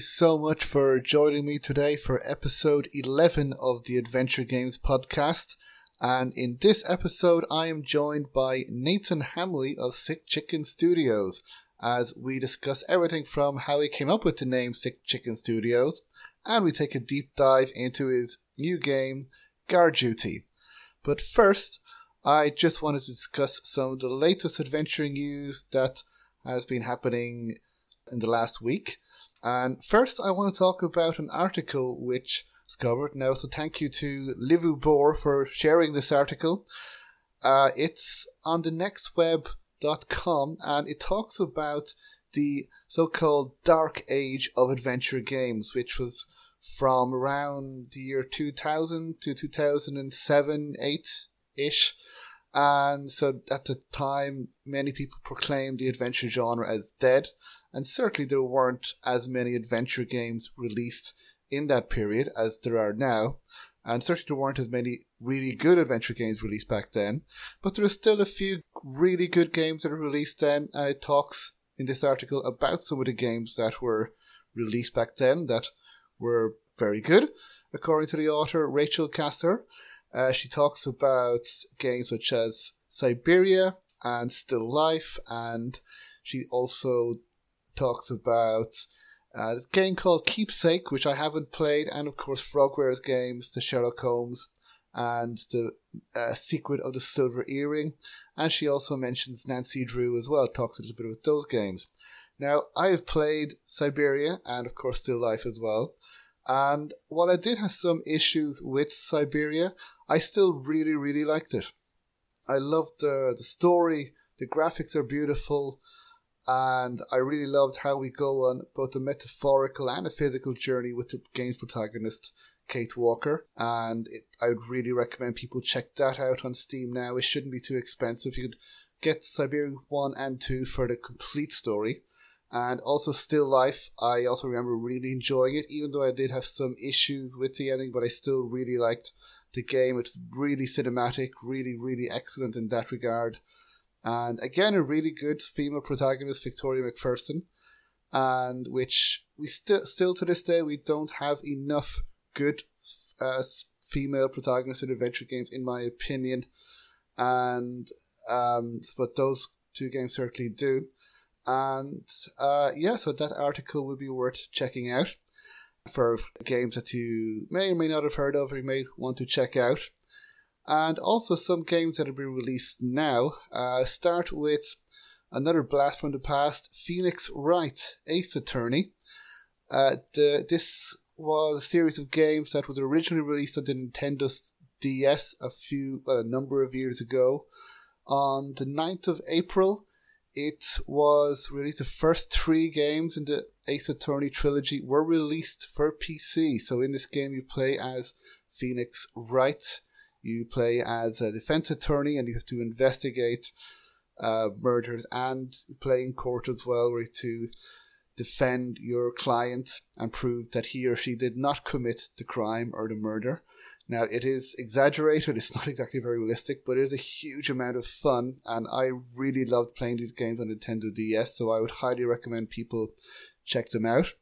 So much for joining me today for episode 11 of the Adventure Games podcast. And in this episode, I am joined by Nathan Hamley of Sick Chicken Studios as we discuss everything from how he came up with the name Sick Chicken Studios, and we take a deep dive into his new game, Guard Duty. But first, I just wanted to discuss some of the latest adventuring news that has been happening in the last week. And first, I want to talk about an article which discovered now. So thank you to Livu Bor for sharing this article. Uh, it's on the nextweb.com and it talks about the so-called dark age of adventure games, which was from around the year 2000 to 2007, 8 ish. And so at the time, many people proclaimed the adventure genre as dead, and certainly there weren't as many adventure games released in that period as there are now. And certainly there weren't as many really good adventure games released back then, but there are still a few really good games that are released then, and it talks in this article about some of the games that were released back then that were very good. According to the author Rachel Castor, uh, she talks about games such as Syberia and Still Life, and she also talks about a game called Keepsake, which I haven't played, and of course Frogwares' games, the Sherlock Holmes and the uh, Secret of the Silver Earring. And she also mentions Nancy Drew as well, talks a little bit about those games. Now, I have played Syberia and of course Still Life as well. And while I did have some issues with Syberia, I still really, really liked it. I loved the, the story, the graphics are beautiful, and I really loved how we go on both a metaphorical and a physical journey with the game's protagonist, Kate Walker. And it, I would really recommend people check that out on Steam now. It shouldn't be too expensive. You could get Syberia 1 and 2 for the complete story. And also Still Life, I also remember really enjoying it, even though I did have some issues with the ending, but I still really liked the game. It's really cinematic, really, really excellent in that regard. And again, a really good female protagonist, Victoria McPherson, and which we still, still to this day, we don't have enough good uh, female protagonists in adventure games, in my opinion. And um, but those two games certainly do. And uh, yeah, so that article would be worth checking out for games that you may or may not have heard of or you may want to check out and also some games that have been released now. Uh, start with another blast from the past Phoenix Wright Ace Attorney. Uh, the, this was a series of games that was originally released on the Nintendo DS a few, well, a number of years ago. On the 9th of April, it was released. The first three games in the Ace Attorney trilogy were released for PC. So in this game, you play as Phoenix Wright you play as a defense attorney and you have to investigate uh, murders and play in court as well, where you to defend your client and prove that he or she did not commit the crime or the murder. Now, it is exaggerated, it's not exactly very realistic, but it is a huge amount of fun, and I really loved playing these games on Nintendo DS, so I would highly recommend people check them out.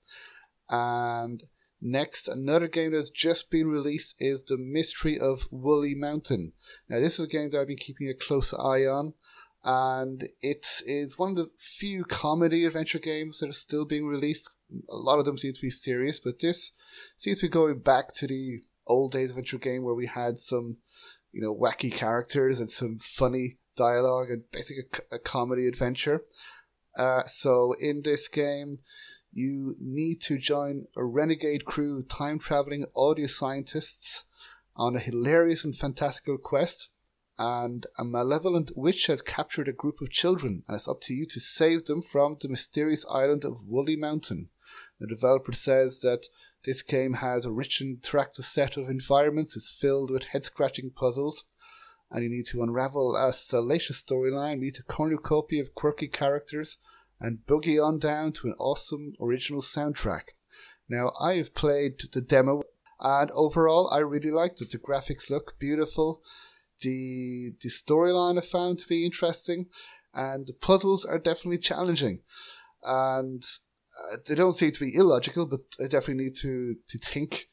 And Next, another game that's just been released is The Mystery of Woolly Mountain. Now, this is a game that I've been keeping a close eye on, and it is one of the few comedy adventure games that are still being released. A lot of them seem to be serious, but this seems to be going back to the old days adventure game where we had some, you know, wacky characters and some funny dialogue and basically a, a comedy adventure. Uh, so in this game, you need to join a renegade crew of time traveling audio scientists on a hilarious and fantastical quest. And a malevolent witch has captured a group of children, and it's up to you to save them from the mysterious island of Woolly Mountain. The developer says that This game has a rich and interactive set of environments. It's filled with head scratching puzzles, and you need to unravel a salacious storyline, meet a cornucopia of quirky characters, and boogie on down to an awesome original soundtrack. Now, I have played the demo, and overall, I really liked it. The graphics look beautiful, the the storyline I found to be interesting, and the puzzles are definitely challenging. And uh, they don't seem to be illogical, but I definitely need to, to think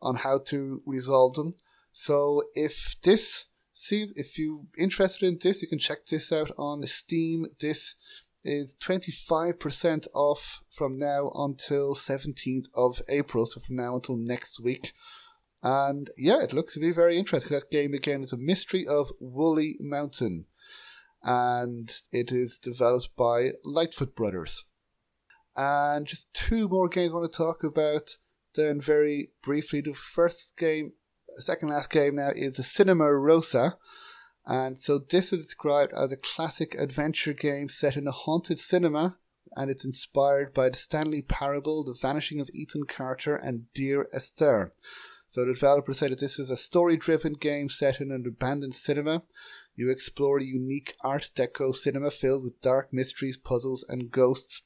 on how to resolve them. So if this, see if you're interested in this, you can check this out on Steam. This is 25% off from now until 17th of April, so from now until next week. And yeah, it looks to be very interesting. That game again is a mystery of Woolly Mountain, and it is developed by Lightfoot Brothers. And just two more games I want to talk about. Then, very briefly, the first game, second last game now is the Cinema Rosa. And so, this is described as a classic adventure game set in a haunted cinema, and it's inspired by the Stanley Parable, The Vanishing of Ethan Carter, and Dear Esther. So, the developer said that this is a story driven game set in an abandoned cinema. You explore a unique Art Deco cinema filled with dark mysteries, puzzles, and ghosts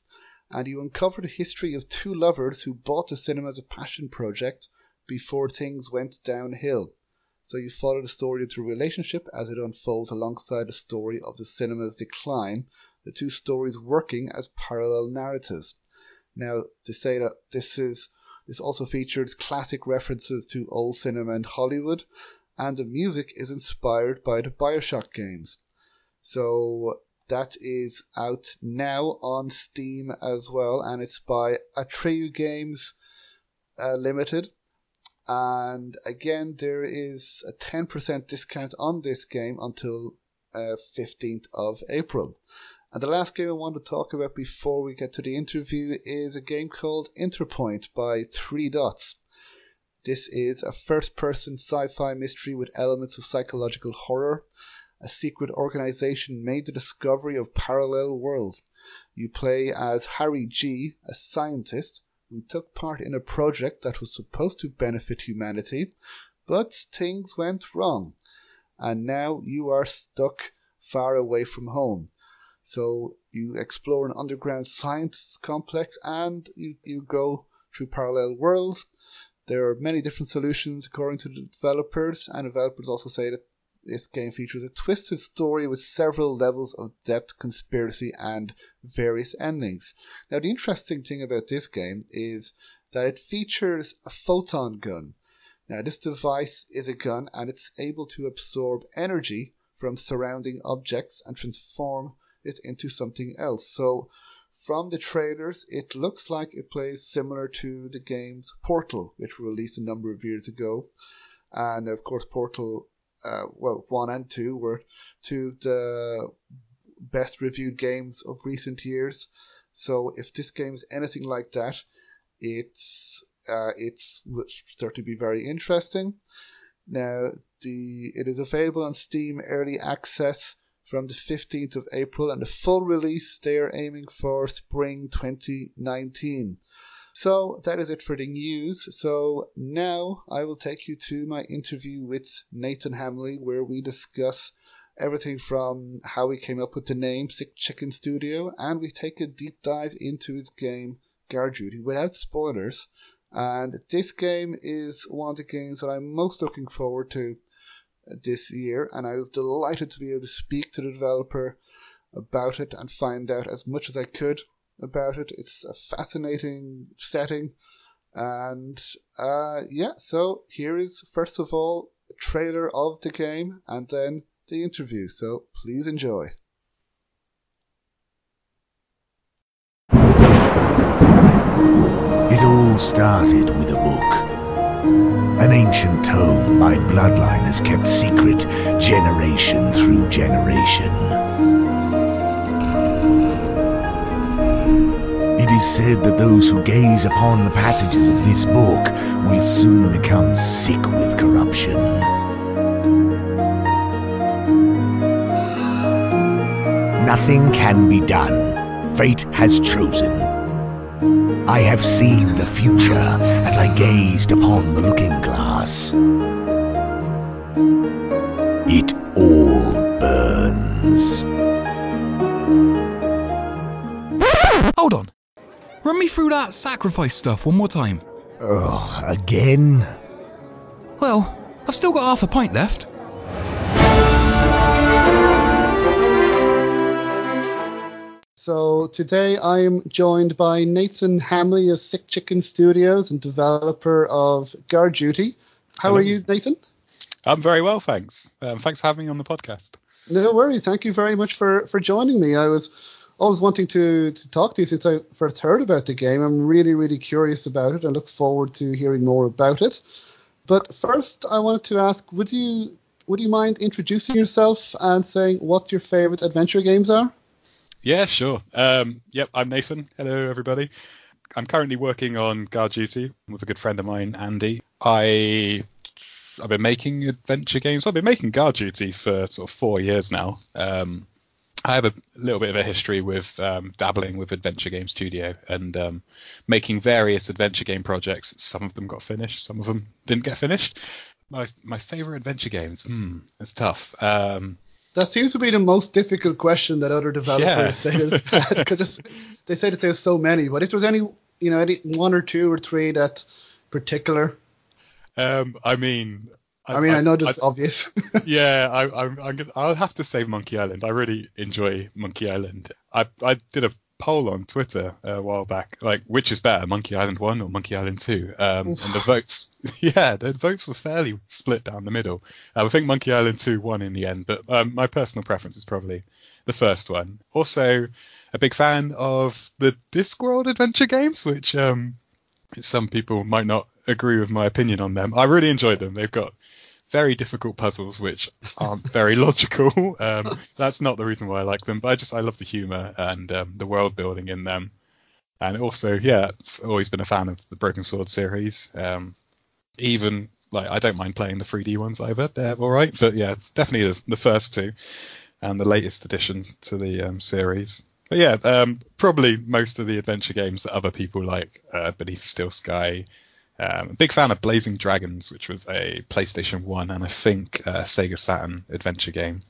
and you uncover the history of two lovers who bought the cinema as a passion project before things went downhill. So you follow the story of the relationship as it unfolds alongside the story of the cinema's decline, the two stories working as parallel narratives. Now, to say that this is this also features classic references to old cinema and Hollywood, and the music is inspired by the Bioshock games. So that is out now on Steam as well, and it's by Atreyu Games uh, Limited. And again, there is a 10% discount on this game until uh, 15th of April. And the last game I want to talk about before we get to the interview is a game called Interpoint by Three Dots. This is a first person sci fi mystery with elements of psychological horror a secret organization made the discovery of parallel worlds. You play as Harry G, a scientist who took part in a project that was supposed to benefit humanity, but things went wrong. And now you are stuck far away from home. So you explore an underground science complex and you, you go through parallel worlds. There are many different solutions according to the developers, and developers also say that this game features a twisted story with several levels of depth, conspiracy, and various endings. Now, the interesting thing about this game is that it features a photon gun. Now, this device is a gun and it's able to absorb energy from surrounding objects and transform it into something else. So, from the trailers, it looks like it plays similar to the game's Portal, which was released a number of years ago. And of course, Portal uh, well, one and two were two of the best reviewed games of recent years. So if this game is anything like that, it's uh, it's certainly be very interesting. Now the it is available on Steam Early Access from the 15th of April, and the full release they are aiming for spring 2019. So that is it for the news. So now I will take you to my interview with Nathan Hamley, where we discuss everything from how he came up with the name Sick Chicken Studio, and we take a deep dive into his game Guard Duty without spoilers. And this game is one of the games that I'm most looking forward to this year, and I was delighted to be able to speak to the developer about it and find out as much as I could about it. It's a fascinating setting. And uh, yeah, so here is first of all a trailer of the game and then the interview. So please enjoy. It all started with a book. An ancient tome my bloodline has kept secret generation through generation. Is said that those who gaze upon the passages of this book will soon become sick with corruption. Nothing can be done. Fate has chosen. I have seen the future as I gazed upon the looking glass. It all burns. Hold on. Run me through that sacrifice stuff one more time. Ugh, again? Well, I've still got half a pint left. So today I am joined by Nathan Hamley of Sick Chicken Studios and developer of Guard Duty. How Hello. are you, Nathan? I'm very well, thanks. Um, thanks for having me on the podcast. No worries. Thank you very much for, for joining me. I was always wanting to, to talk to you since I first heard about the game. I'm really, really curious about it. I look forward to hearing more about it. But first, I wanted to ask: Would you would you mind introducing yourself and saying what your favorite adventure games are? Yeah, sure. Um, yep, I'm Nathan. Hello, everybody. I'm currently working on Guard Duty with a good friend of mine, Andy. I I've been making adventure games. I've been making Guard Duty for sort of four years now. Um, I have a little bit of a history with um, dabbling with Adventure Game Studio and um, making various adventure game projects. Some of them got finished, some of them didn't get finished. My my favorite adventure games. Hmm, it's tough. Um, That seems to be the most difficult question that other developers Yeah. say because they say that there's so many. But if there's any, you know, any one or two or three that particular, um, I mean, I, mean, I, know this is obvious. yeah, I, gonna, I'll have to say Monkey Island. I really enjoy Monkey Island. I, I did a poll on Twitter a while back, like which is better, Monkey Island One or Monkey Island Two, um, and the votes, yeah, the votes were fairly split down the middle. Uh, I think Monkey Island Two won in the end, but um, my personal preference is probably the first one. Also, a big fan of the Discworld adventure games, which um, some people might not agree with my opinion on them. I really enjoyed them. They've got very difficult puzzles which aren't very logical. Um, that's not the reason why I like them, but I just I love the humor and um, the world building in them. And also, yeah, I've always been a fan of the Broken Sword series. Um, even like I don't mind playing the 3D ones either. They're all right, but yeah, definitely the, the first two and the latest addition to the um, series. But yeah, um, probably most of the adventure games that other people like, uh, Beneath Steel Sky. Um, a big fan of Blazing Dragons, which was a PlayStation 1 and I think uh, Sega Saturn adventure game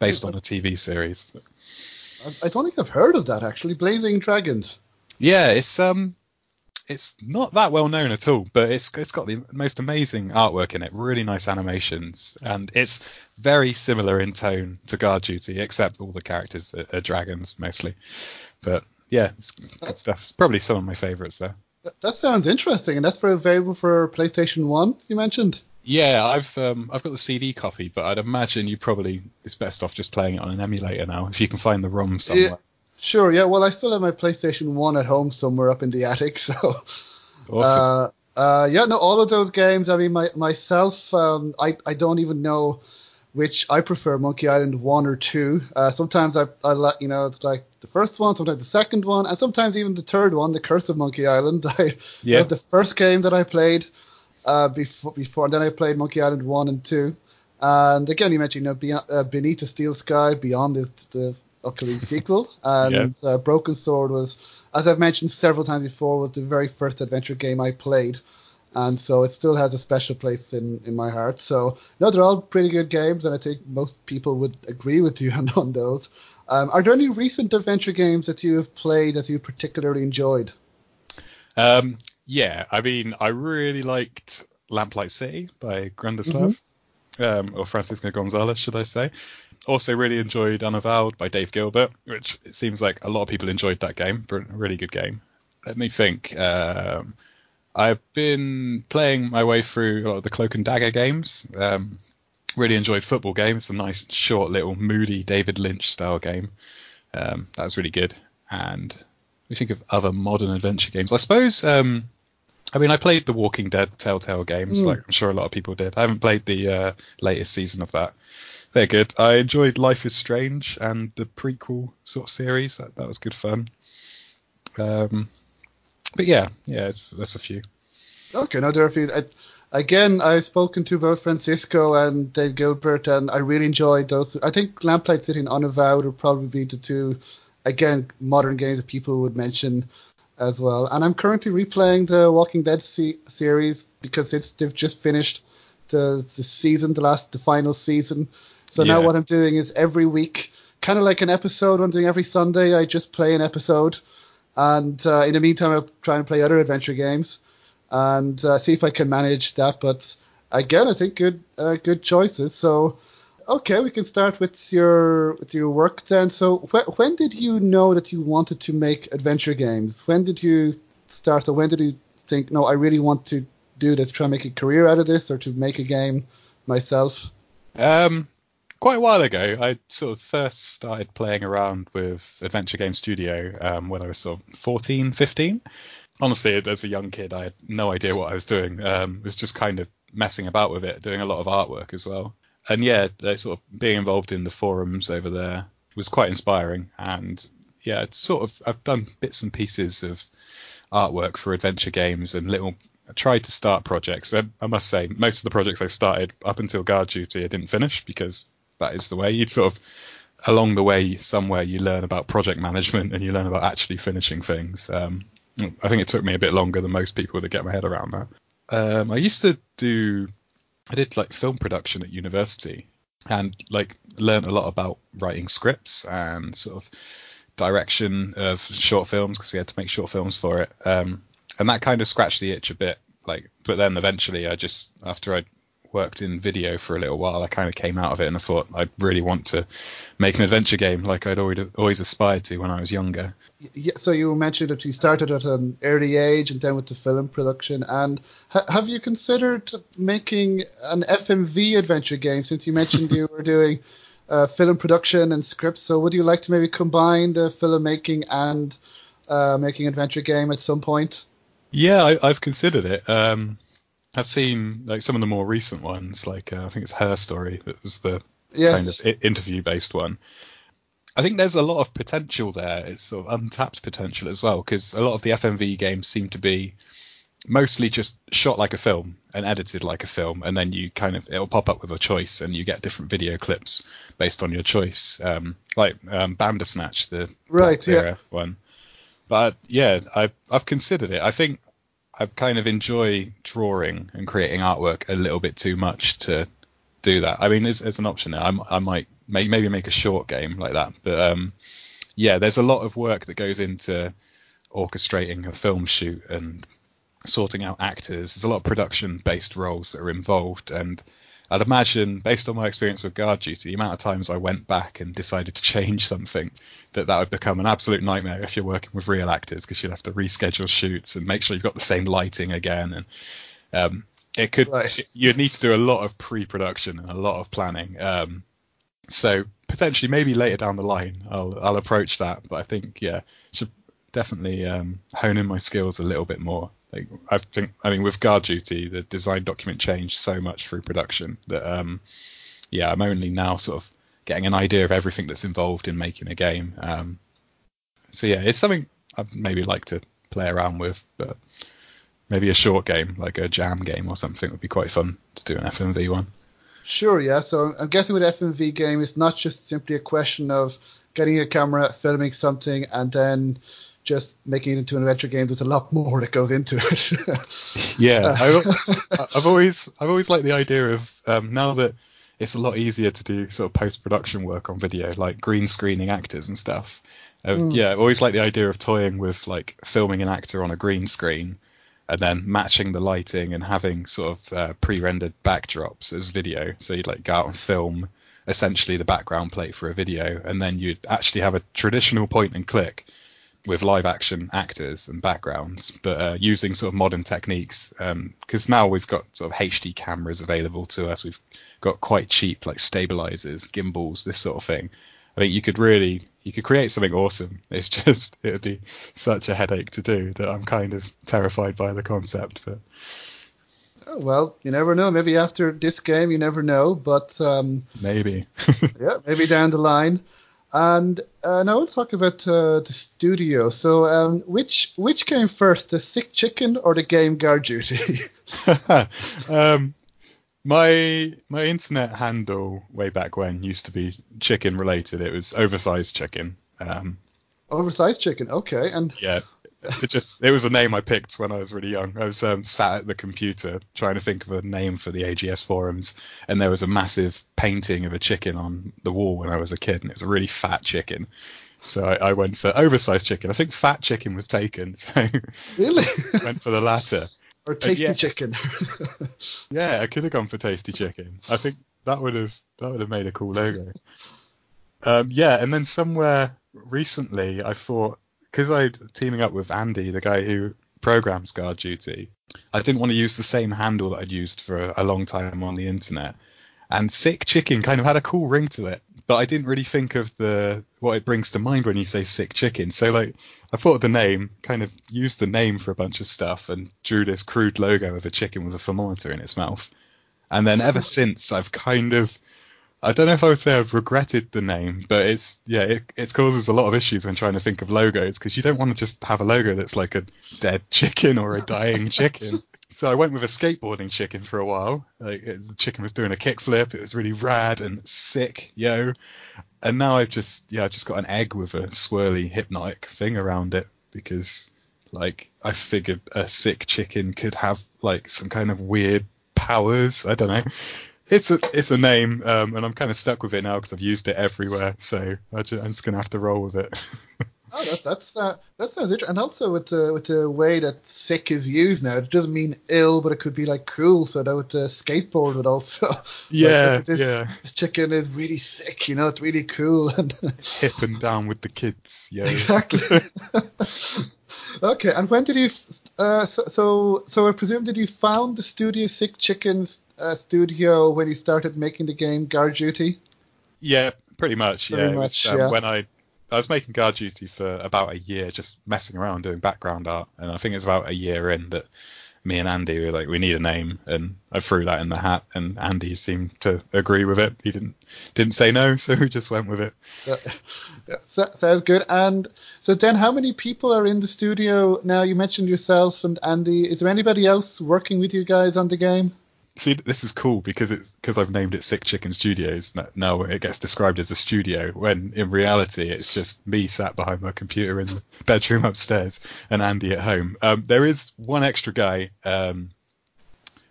based on a TV series. I, I don't think I've heard of that actually. Blazing Dragons. Yeah, it's um, it's not that well known at all, but it's it's got the most amazing artwork in it, really nice animations, and it's very similar in tone to Guard Duty, except all the characters are, are dragons mostly. But yeah, it's good stuff. It's probably some of my favourites there. That, that sounds interesting, and that's for available for PlayStation One. You mentioned. Yeah, I've um, I've got the CD copy, but I'd imagine you probably it's best off just playing it on an emulator now if you can find the ROM somewhere. Sure. Yeah. Well, I still have my PlayStation One at home somewhere up in the attic. So. Awesome. Uh, uh, yeah, no, all of those games. I mean, my, myself, um, I, I don't even know which I prefer, Monkey Island one or two. Uh, sometimes I, I like, you know, it's like the first one, sometimes the second one, and sometimes even the third one, The Curse of Monkey Island. I Yeah. was the first game that I played uh, before, before, and then I played Monkey Island one and two. And again, you mentioned, you know, Beyond, uh, Beneath the Steel Sky, Beyond the upcoming sequel, and uh, Broken Sword was, as I've mentioned several times before, was the very first adventure game I played, and so it still has a special place in, in my heart. So no, they're all pretty good games, and I think most people would agree with you on, on those. Um, are there any recent adventure games that you have played that you particularly enjoyed? Um, yeah, I mean, I really liked Lamplight City by Grundislav, um, or Francisco Gonzalez, should I say. Also, really enjoyed Unavowed by Dave Gilbert, which it seems like a lot of people enjoyed that game. Br- Really good game. Let me think. Um, I've been playing my way through a lot of the Cloak and Dagger games. Um, really enjoyed Football Game. It's a nice, short, little, moody David Lynch style game. Um, that was really good. And we think of other modern adventure games. I suppose. Um, I mean, I played the Walking Dead Telltale games, Mm. like I'm sure a lot of people did. I haven't played the uh, latest season of that. They're good. I enjoyed Life is Strange and the prequel sort of series. That, that was good fun. Um, but yeah, yeah, it's- that's a few. Okay, now there are a few. I, again, I've spoken to both Francisco and Dave Gilbert, and I really enjoyed those. Two. I think Lamplight City and Unavowed would probably be the two, again, modern games that people would mention as well. And I'm currently replaying the Walking Dead se- series because it's they've just finished the, the season, the last, the final season. So now what I'm doing is every week, kind of like an episode I'm doing every Sunday, I just play an episode. And uh, in the meantime, I'll try and play other adventure games and uh, see if I can manage that. But again, I think good uh, good choices. So okay, we can start with your with your work then. So wh- when did you know that you wanted to make adventure games? When did you start? Or when did you think, no, I really want to do this, try and make a career out of this, or to make a game myself? Um, quite a while ago, I sort of first started playing around with Adventure Game Studio um, when I was sort of 14, 15. Honestly, as a young kid, I had no idea what I was doing. Um, was just kind of messing about with it, doing a lot of artwork as well. And yeah, sort of being involved in the forums over there was quite inspiring. And yeah, it's sort of I've done bits and pieces of artwork for adventure games and little I tried to start projects. I, I must say, most of the projects I started up until Guard Duty, I didn't finish because that is the way. You sort of along the way somewhere you learn about project management and you learn about actually finishing things. Um, I think it took me a bit longer than most people to get my head around that. Um, I used to do, I did like film production at university and like learned a lot about writing scripts and sort of direction of short films because we had to make short films for it. Um, and that kind of scratched the itch a bit. Like, but then eventually, I just after I worked in video for a little while, I kind of came out of it and I thought I really want to make an adventure game like I'd always always aspired to when I was younger. Yeah, so you mentioned that you started at an early age and then with the film production. And ha- have you considered making an FMV adventure game? Since you mentioned you were doing uh, film production and scripts, so would you like to maybe combine the filmmaking and uh, making adventure game at some point? Yeah, I, I've considered it. Um, I've seen like some of the more recent ones, like uh, I think it's Her Story that was the Yes. kind of I- interview-based one. I think there's a lot of potential there. It's sort of untapped potential as well because a lot of the FMV games seem to be mostly just shot like a film and edited like a film, and then you kind of it'll pop up with a choice and you get different video clips based on your choice, um, like um, Bandersnatch, the Right, yeah. One. But yeah, I've I've considered it. I think I kind of enjoy drawing and creating artwork a little bit too much to do that. I mean, as an option, there, I, I might may, maybe make a short game like that. But um, yeah, there's a lot of work that goes into orchestrating a film shoot and sorting out actors. There's a lot of production-based roles that are involved, and I'd imagine, based on my experience with Guard Duty, the amount of times I went back and decided to change something, that that would become an absolute nightmare if you're working with real actors because you'd have to reschedule shoots and make sure you've got the same lighting again, and um, it could Right. you'd need to do a lot of pre-production and a lot of planning. Um, so potentially, maybe later down the line, I'll I'll approach that. But I think yeah, should definitely um, hone in my skills a little bit more. Like I think, I mean, with Guard Duty, the design document changed so much through production that um, yeah, I'm only now sort of getting an idea of everything that's involved in making a game. Um, so yeah, it's something I'd maybe like to play around with, but maybe a short game like a jam game or something would be quite fun to do an FMV one. Sure, yeah. So I'm guessing with FMV game, it's not just simply a question of getting a camera, filming something, and then just making it into an adventure game. There's a lot more that goes into it. Yeah, I, I've always I've always liked the idea of um, now that it's a lot easier to do sort of post production work on video, like green screening actors and stuff. Uh, Yeah, I've always liked the idea of toying with like filming an actor on a green screen and then matching the lighting and having sort of uh, pre-rendered backdrops as video. So you'd like go out and film essentially the background plate for a video, and then you'd actually have a traditional point and click with live action actors and backgrounds, but uh, using sort of modern techniques. Because now we've got sort of HD cameras available to us. We've got quite cheap like stabilizers, gimbals, this sort of thing. I think you could really you could create something awesome. It's just it would be such a headache to do that I'm kind of terrified by the concept. But Oh, well, you never know. Maybe after this game, you never know. But um, maybe. yeah, maybe down the line. And uh, now we'll talk about uh, the studio. So, um, which which came first, the sick chicken or the game Guard Duty? um, my my internet handle way back when used to be chicken related. It was oversized chicken. Um, Oversized chicken. Okay, and yeah, it just it was a name I picked when I was really young. I was um, sat at the computer trying to think of a name for the AGS forums, and there was a massive painting of a chicken on the wall when I was a kid, and it was a really fat chicken. So I, I went for oversized chicken. I think fat chicken was taken, so Really? went for the latter. or tasty yeah. chicken? Yeah, I could have gone for tasty chicken. I think that would have that would have made a cool logo. Um, yeah, and then somewhere recently, I thought because I teaming up with Andy, the guy who programs Guard Duty, I didn't want to use the same handle that I'd used for a, a long time on the internet. And sick chicken kind of had a cool ring to it, but I didn't really think of the what it brings to mind when you say sick chicken. So like, I thought of the name, kind of used the name for a bunch of stuff, and drew this crude logo of a chicken with a thermometer in its mouth. And then ever since, I've kind of I don't know if I would say I've regretted the name, but it's yeah, it, it causes a lot of issues when trying to think of logos because you don't want to just have a logo that's like a dead chicken or a dying chicken. So I went with a skateboarding chicken for a while. Like it, the chicken was doing a kickflip. It was really rad and sick, yo. And now I've just yeah, I've just got an egg with a swirly hypnotic thing around it because like I figured a sick chicken could have like some kind of weird powers. I don't know. It's a it's a name, um, and I'm kind of stuck with it now because I've used it everywhere. So I I'm just gonna have to roll with it. Oh, that, that's uh, that sounds interesting. And also with the with the way that sick is used now, it doesn't mean ill, but it could be like cool. So that with the skateboard would also. like, Yeah, this, yeah. This chicken is really sick. You know, it's really cool. And Hip and down with the kids. Yeah. exactly. okay, and when did you? Uh, so, so so I presume did you found the Studio Sick Chickens uh, studio when he started making the game Guard Duty? Yeah, pretty much. Pretty yeah, It much, was, um, yeah. When I I was making guard duty for about a year, just messing around doing background art, and I think it was about a year in that me and Andy were like, we need a name, and I threw that in the hat, and Andy seemed to agree with it. He didn't didn't say no, so we just went with it. Yeah, yeah, so- sounds good. And so then, how many people are in the studio now? You mentioned yourself and Andy. Is there anybody else working with you guys on the game? See, this is cool because it's because I've named it Sick Chicken Studios. Now it gets described as a studio, when in reality it's just me sat behind my computer in the bedroom upstairs and Andy at home. Um, there is one extra guy, um,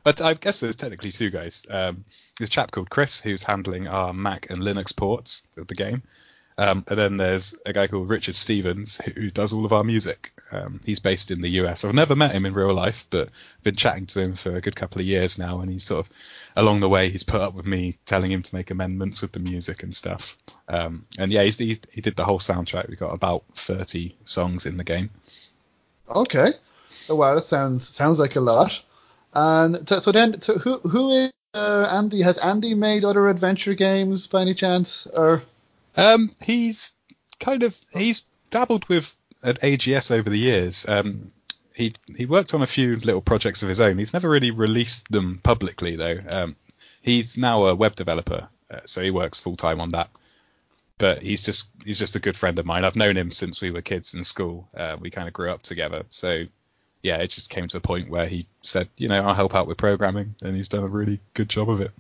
but I guess there's technically two guys. Um, chap called Chris who's handling our Mac and Linux ports of the game. Um, and then there's a guy called Richard Stevens who does all of our music. Um, he's based in the US. I've never met him in real life, but I've been chatting to him for a good couple of years now, and he's sort of along the way he's put up with me telling him to make amendments with the music and stuff. Um, and yeah, he's, he, he did the whole soundtrack. We've got about 30 songs in the game. Okay. Oh wow, that sounds sounds like a lot. And so, so then, so who who is uh, Andy? Has Andy made other adventure games by any chance? Or Um, he's kind of he's dabbled with at AGS over the years. Um, he he worked on a few little projects of his own. He's never really released them publicly though. Um, he's now a web developer, uh, so he works full time on that. But he's just he's just a good friend of mine. I've known him since we were kids in school. Uh, we kind of grew up together. So yeah, it just came to a point where he said, you know, I'll help out with programming, and he's done a really good job of it.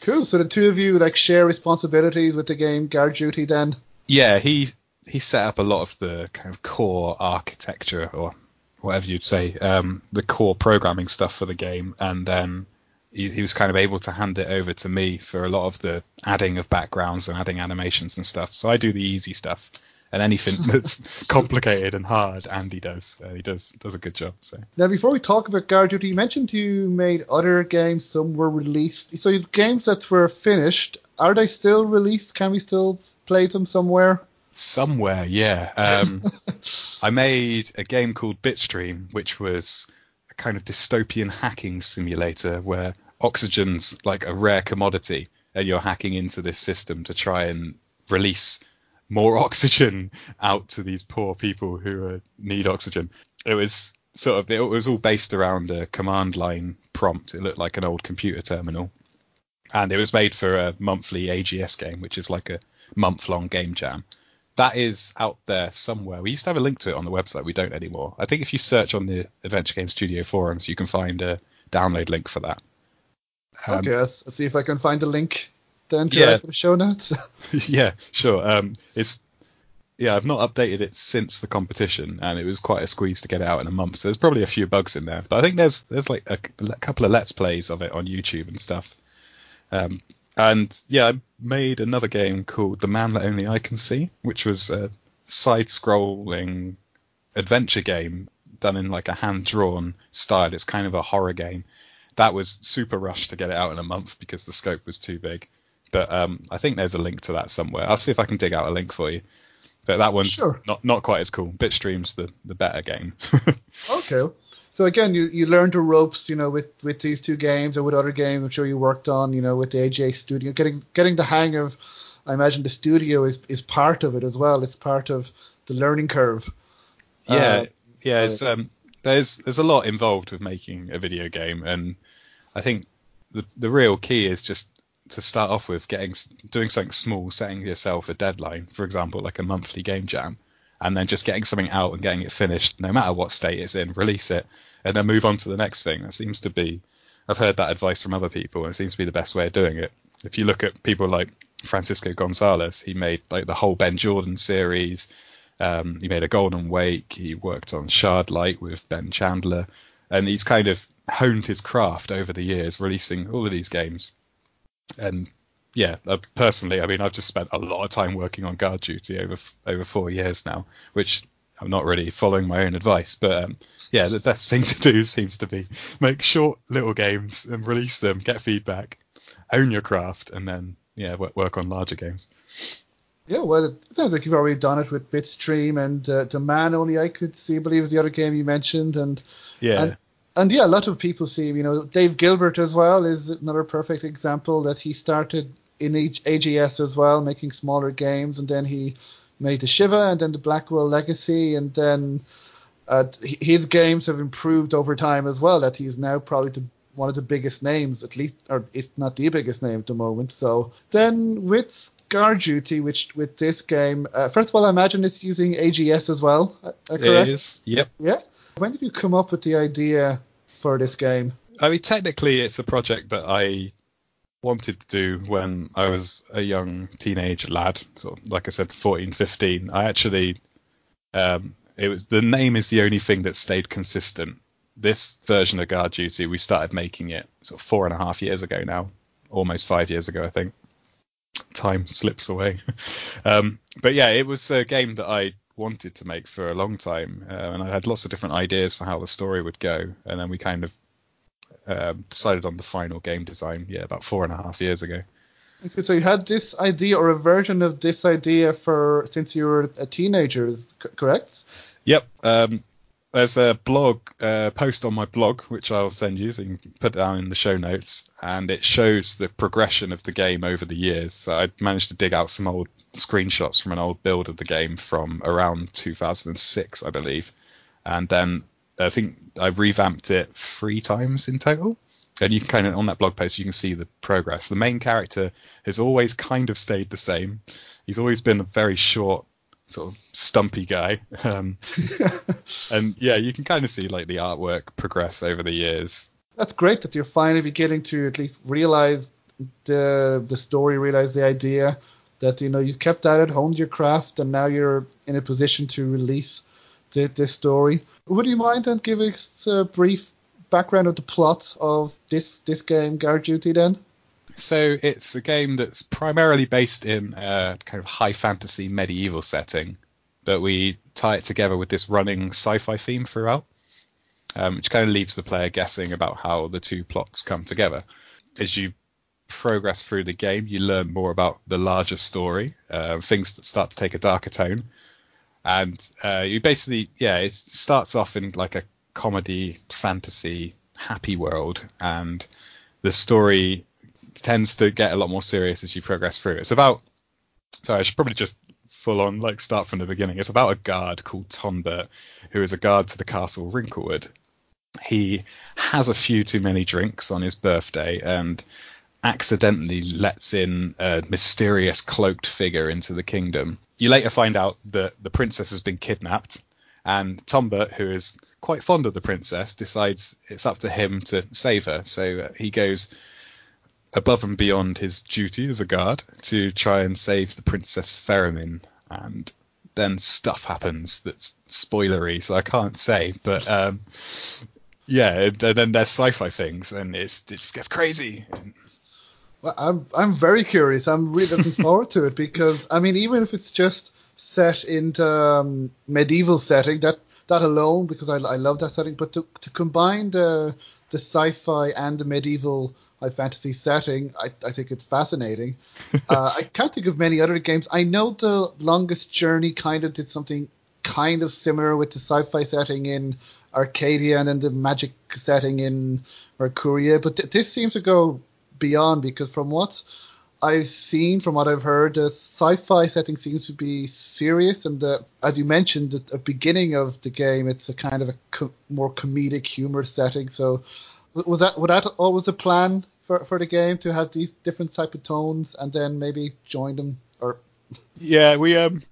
Cool. So the two of you like share responsibilities with the game Guard Duty. Then Yeah, he he set up a lot of the kind of core architecture or whatever you'd say, um, the core programming stuff for the game, and then he, he was kind of able to hand it over to me for a lot of the adding of backgrounds and adding animations and stuff. So I do the easy stuff, and anything that's complicated and hard, Andy does. Uh, he does does a good job. So now, before we talk about Guard Duty, you mentioned you made other games. Some were released. So games that were finished, are they still released? Can we still play them somewhere? Somewhere, yeah. Um, I made a game called Bitstream, which was a kind of dystopian hacking simulator where oxygen's like a rare commodity, and you're hacking into this system to try and release more oxygen out to these poor people who uh, need oxygen. It was sort of it was all based around a command line prompt. It looked like an old computer terminal, and it was made for a monthly AGS game, which is like a month long game jam that is out there somewhere. We used to have a link to it on the website. We don't anymore. I think if you search on the Adventure Game Studio forums, you can find a download link for that. Um, okay, let's, let's see if I can find a link then to Yeah. the show notes. yeah, sure. Um, it's yeah, I've not updated it since the competition, and it was quite a squeeze to get it out in a month. So there's probably a few bugs in there, but I think there's there's like a, a couple of let's plays of it on YouTube and stuff. Um, and yeah, I made another game called The Man That Only I Can See, which was a side-scrolling adventure game done in like a hand-drawn style. It's kind of a horror game. That was super rushed to get it out in a month because the scope was too big. But um, I think there's a link to that somewhere. I'll see if I can dig out a link for you. But that one's Sure. not not quite as cool. Bitstream's the the better game. Okay. So again, you, you learned the ropes, you know, with, with these two games or with other games. I'm sure you worked on, you know, with the AJ studio, getting getting the hang of. I imagine the studio is is part of it as well. It's part of the learning curve. yeah, Uh, yeah. It's, um, there's there's a lot involved with making a video game, and I think the the real key is just to start off with getting doing something small, setting yourself a deadline. For example, like a monthly game jam, and then just getting something out and getting it finished, no matter what state it's in. Release it, and then move on to the next thing. That seems to be. I've heard that advice from other people, and it seems to be the best way of doing it. If you look at people like Francisco Gonzalez, he made like the whole Ben Jordan series. Um, he made a Golden Wake. He worked on Shardlight with Ben Chandler, and he's kind of honed his craft over the years, releasing all of these games. And yeah, uh, personally, I mean, I've just spent a lot of time working on Guard Duty over over four years now, which I'm not really following my own advice, but um, yeah, the best thing to do seems to be make short little games and release them, get feedback, own your craft, and then yeah, work, work on larger games. Yeah, well, it sounds like you've already done it with Bitstream and uh, the man only I could see. I believe is the other game you mentioned, and Yeah, And- and yeah, a lot of people see. You know, Dave Gilbert as well is another perfect example that he started in AGS as well, making smaller games, and then he made the Shivah and then the Blackwell Legacy, and then uh, his games have improved over time as well. That he's now probably the, one of the biggest names, at least, or if not the biggest name at the moment. So then with Guard Duty, which with this game, uh, first of all, I imagine it's using AGS as well. Uh, uh, correct? it is. Yep. Yeah. When did you come up with the idea for this game? I mean, technically, it's a project that I wanted to do when I was a young teenage lad. So, like I said, 14, 15. I actually, um, it was the name is the only thing that stayed consistent. This version of Guard Duty, we started making it sort of four and a half years ago now, almost five years ago, I think. Time slips away. um, but yeah, it was a game that I wanted to make for a long time, uh, and I had lots of different ideas for how the story would go, and then we kind of um, decided on the final game design. Yeah, about four and a half years ago. Okay, so you had this idea or a version of this idea for since you were a teenager, correct? Yep. Um, there's a blog uh, post on my blog which I'll send you, so you can put down in the show notes, and it shows the progression of the game over the years. So I managed to dig out some old screenshots from an old build of the game from around 2006, I believe, and then I think I revamped it three times in total. And you can kind of on that blog post you can see the progress. The main character has always kind of stayed the same. He's always been a very short, sort of stumpy guy. Um, and yeah, you can kind of see like the artwork progress over the years. That's great that you're finally beginning to at least realize the the story, realize the idea that you know you kept at it, honed your craft, and now you're in a position to release the, this story. Would you mind then giving us a brief background of the plot of this this game, Guard Duty? Then. So it's a game that's primarily based in a kind of high fantasy medieval setting, but we tie it together with this running sci-fi theme throughout, um, which kind of leaves the player guessing about how the two plots come together. As you progress through the game, you learn more about the larger story, uh, things start to take a darker tone, and uh, you basically, yeah, it starts off in like a comedy, fantasy, happy world, and the story tends to get a lot more serious as you progress through. It's about sorry, I should probably just full on like start from the beginning. It's about a guard called Tondbert, who is a guard to the castle Wrinklewood. He has a few too many drinks on his birthday and accidentally lets in a mysterious cloaked figure into the kingdom. You later find out that the princess has been kidnapped, and Tondbert, who is quite fond of the princess, decides it's up to him to save her. So he goes above and beyond his duty as a guard to try and save the princess Feramin. And then stuff happens that's spoilery, so I can't say. But um, yeah, and then there's sci-fi things, and it's it just gets crazy. Well, I'm I'm very curious. I'm really looking forward to it because I mean, even if it's just set in the um, medieval setting, that that alone, because I, I love that setting, but to to combine the the sci-fi and the medieval high fantasy setting, I, I think it's fascinating. uh, I can't think of many other games. I know the Longest Journey kind of did something kind of similar with the sci-fi setting in Arcadia and then the magic setting in Mercuria, but th- this seems to go beyond because from what I've seen, from what I've heard, the sci-fi setting seems to be serious, and the, as you mentioned at the beginning of the game, it's a kind of a co- more comedic humor setting. So, was that was that always a plan for, for the game to have these different type of tones, and then maybe join them, or Yeah, we um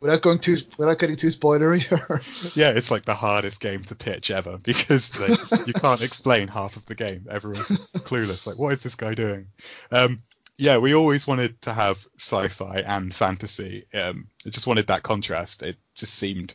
without going too without getting too spoilery? Or, yeah, it's like the hardest game to pitch ever because like, you can't explain half of the game. Everyone's clueless. Like, what is this guy doing? Um, yeah, we always wanted to have sci-fi and fantasy. Um, I just wanted that contrast. It just seemed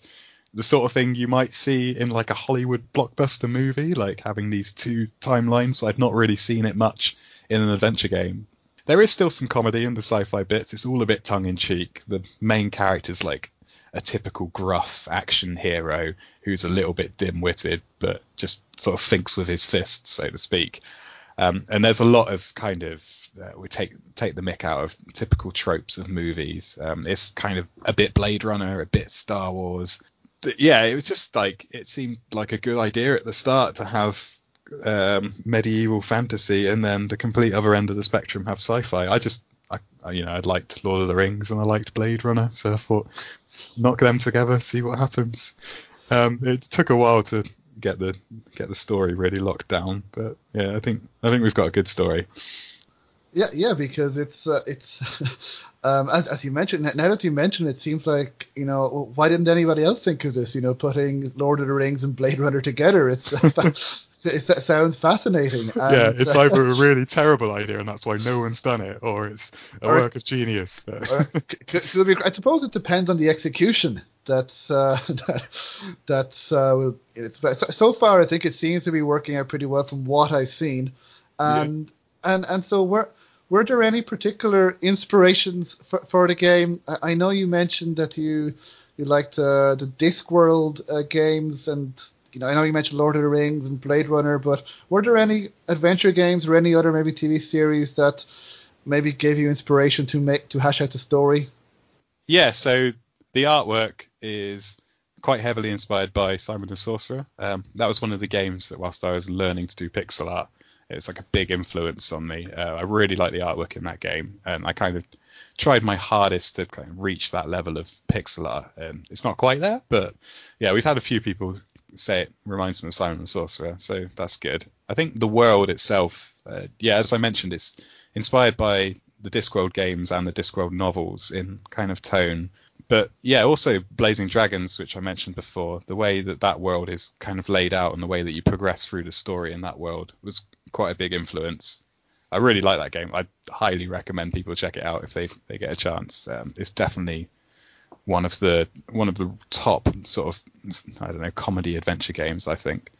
the sort of thing you might see in like a Hollywood blockbuster movie, like having these two timelines. So I'd not really seen it much in an adventure game. There is still some comedy in the sci-fi bits. It's all a bit tongue in cheek. The main character's like a typical gruff action hero who's a little bit dim-witted, but just sort of thinks with his fists, so to speak. Um, and there's a lot of kind of uh, we take take the mick out of typical tropes of movies. Um, it's kind of a bit Blade Runner, a bit Star Wars. Yeah, it was just like it seemed like a good idea at the start to have um, medieval fantasy, and then the complete other end of the spectrum have sci-fi. I just, I, I, you know, I'd liked Lord of the Rings and I liked Blade Runner, so I thought knock them together, see what happens. Um, it took a while to get the get the story really locked down, but yeah, I think I think we've got a good story. Yeah, yeah, because it's uh, it's um, as, as you mentioned. Now that you mention it, seems like you know why didn't anybody else think of this? You know, putting Lord of the Rings and Blade Runner together. It's it sounds fascinating. And, yeah, it's uh, either a really terrible idea and that's why no one's done it, or it's a Or- work of genius. Or I suppose it depends on the execution. That's uh, that, that's uh, it's so, so far. I think it seems to be working out pretty well from what I've seen, and and and so were were there any particular inspirations for, for the game? I, I know you mentioned that you you liked uh, the Discworld uh, games, and you know I know you mentioned Lord of the Rings and Blade Runner, but were there any adventure games or any other maybe TV series that maybe gave you inspiration to make to hash out the story? Yeah, so the artwork is quite heavily inspired by Simon the Sorcerer. Um, that was one of the games that whilst I was learning to do pixel art, it was like a big influence on me. Uh, I really like the artwork in that game, and I kind of tried my hardest to kind of reach that level of pixel art. It's not quite there, but yeah, we've had a few people say it reminds them of Simon the Sorcerer, so that's good. I think the world itself, uh, yeah, as I mentioned, it's inspired by the Discworld games and the Discworld novels in kind of tone. But yeah, also Blazing Dragons, which I mentioned before, the way that that world is kind of laid out and the way that you progress through the story in that world was quite a big influence. I really like that game. I highly recommend people check it out if they they get a chance. Um, it's definitely one of the one of the top sort of I don't know comedy adventure games I think.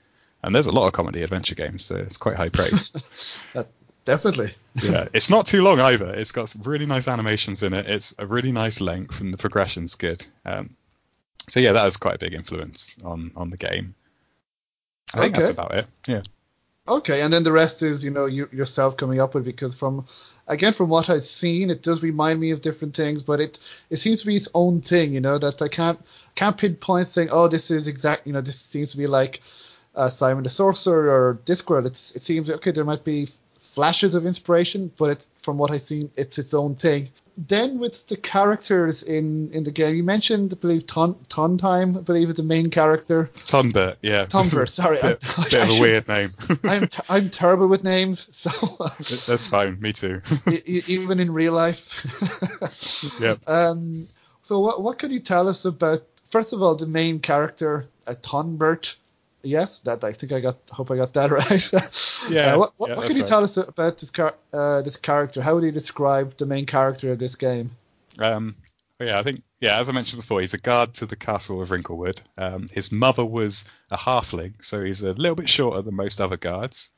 And there's a lot of comedy adventure games, so it's quite high praise. Definitely. yeah, it's not too long either. It's got some really nice animations in it. It's a really nice length, and the progression's good. Um, so yeah, that was quite a big influence on on the game. I think that's about it. Yeah. Okay, and then the rest is you know you, yourself coming up with because from again from what I've seen, it does remind me of different things, but it it seems to be its own thing. You know that I can't can't pinpoint saying oh this is exact. You know this seems to be like uh, Simon the Sorcerer or Discworld. It's it seems okay there might be flashes of inspiration, but it, from what I've seen, it's its own thing. Then with the characters in, in the game, you mentioned I believe Ton Ton Time, I believe is the main character. Tondbert, yeah. Tondbert, sorry, I- bit, bit of I a should- weird name. I'm t- I'm terrible with names, so That's fine. Me too. even in real life. Yep. Um. So what what can you tell us about first of all the main character, uh, Tondbert? Yes, that I think I got. Hope I got that right. Yeah, Uh, what what, yeah, what can you right. tell us about this car uh, this character? How would you describe the main character of this game? Um, yeah, I think yeah, as I mentioned before, he's a guard to the castle of Wrinklewood. Um, his mother was a halfling, so he's a little bit shorter than most other guards,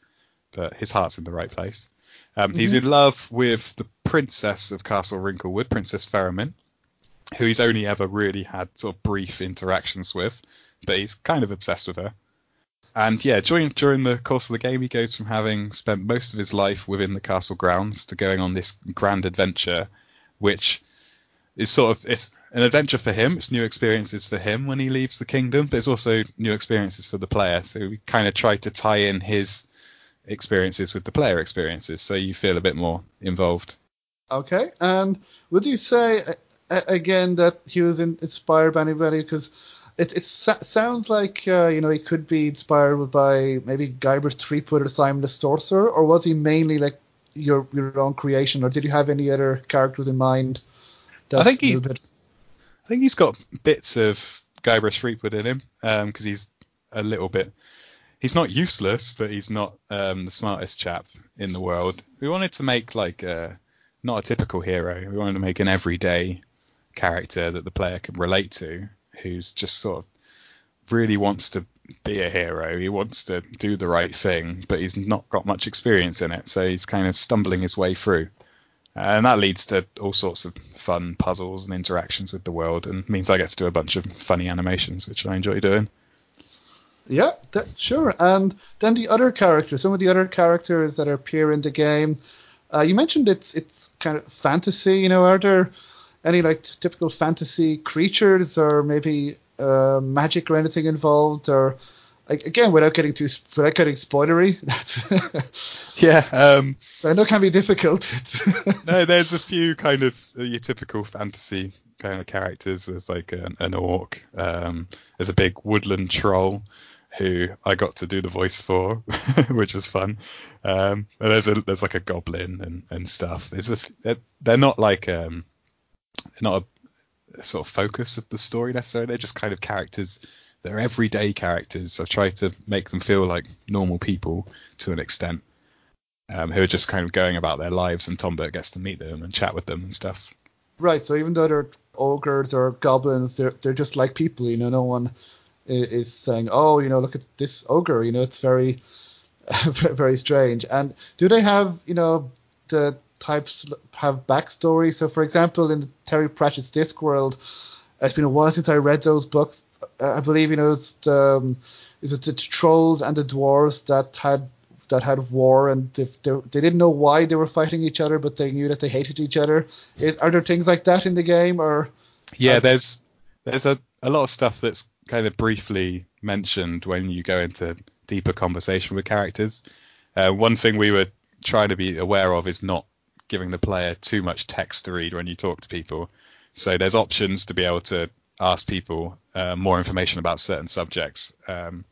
but his heart's in the right place. Um, He's in love with the princess of Castle Wrinklewood, Princess Ferriman, who he's only ever really had sort of brief interactions with, but he's kind of obsessed with her. And yeah, during during the course of the game, he goes from having spent most of his life within the castle grounds to going on this grand adventure, which is sort of it's an adventure for him. It's new experiences for him when he leaves the kingdom, but it's also new experiences for the player. So we kind of try to tie in his experiences with the player experiences, so you feel a bit more involved. Okay, and would you say uh, again that he was in, inspired by anybody? Because it it sounds like uh, you know he could be inspired by maybe Guybrush Threepwood or Simon the Sorcerer, or was he mainly like your your own creation, or did you have any other characters in mind? I think he, bit... I think he's got bits of Guybrush Threepwood in him because he's a little bit. He's not useless, but he's not um, the smartest chap in the world. We wanted to make like a, not a typical hero. We wanted to make an everyday character that the player can relate to, who's just sort of really wants to be a hero. He wants to do the right thing, but he's not got much experience in it, so he's kind of stumbling his way through. And that leads to all sorts of fun puzzles and interactions with the world, and means I get to do a bunch of funny animations, which I enjoy doing. Yeah, that, sure. And then the other characters, some of the other characters that appear in the game. Uh, you mentioned it's it's kind of fantasy. You know, are there any like typical fantasy creatures or maybe uh, magic or anything involved? Or like again, without getting too sp- without getting spoilery, that's Yeah, um, I know it can be difficult. no, there's a few kind of uh, your typical fantasy kind of characters. There's like an, an orc. Um, there's a big woodland troll who I got to do the voice for, which was fun. Um, and there's a there's like a goblin and, and stuff. There's a they're, they're not like um, not a, sort of focus of the story necessarily. They're just kind of characters. They're everyday characters. I've tried to make them feel like normal people to an extent um, who are just kind of going about their lives, and Tondbert gets to meet them and chat with them and stuff. right. So even though they're ogres or goblins, they're they're just like people. You know, no one is saying, "Oh, you know, look at this ogre." You know, it's very very strange. And do they have, you know, the types have backstory? So, for example, in Terry Pratchett's Discworld, it's been a while since I read those books. Uh, I believe, you know, it's the, um, is it the trolls and the dwarves that had that had war and they, they, they didn't know why they were fighting each other, but they knew that they hated each other. Is, are there things like that in the game, or Yeah, Okay. there's there's a, a lot of stuff that's kind of briefly mentioned when you go into deeper conversation with characters. Uh, one thing we were trying to be aware of is not giving the player too much text to read when you talk to people. So there's options to be able to ask people uh, more information about certain subjects. Um,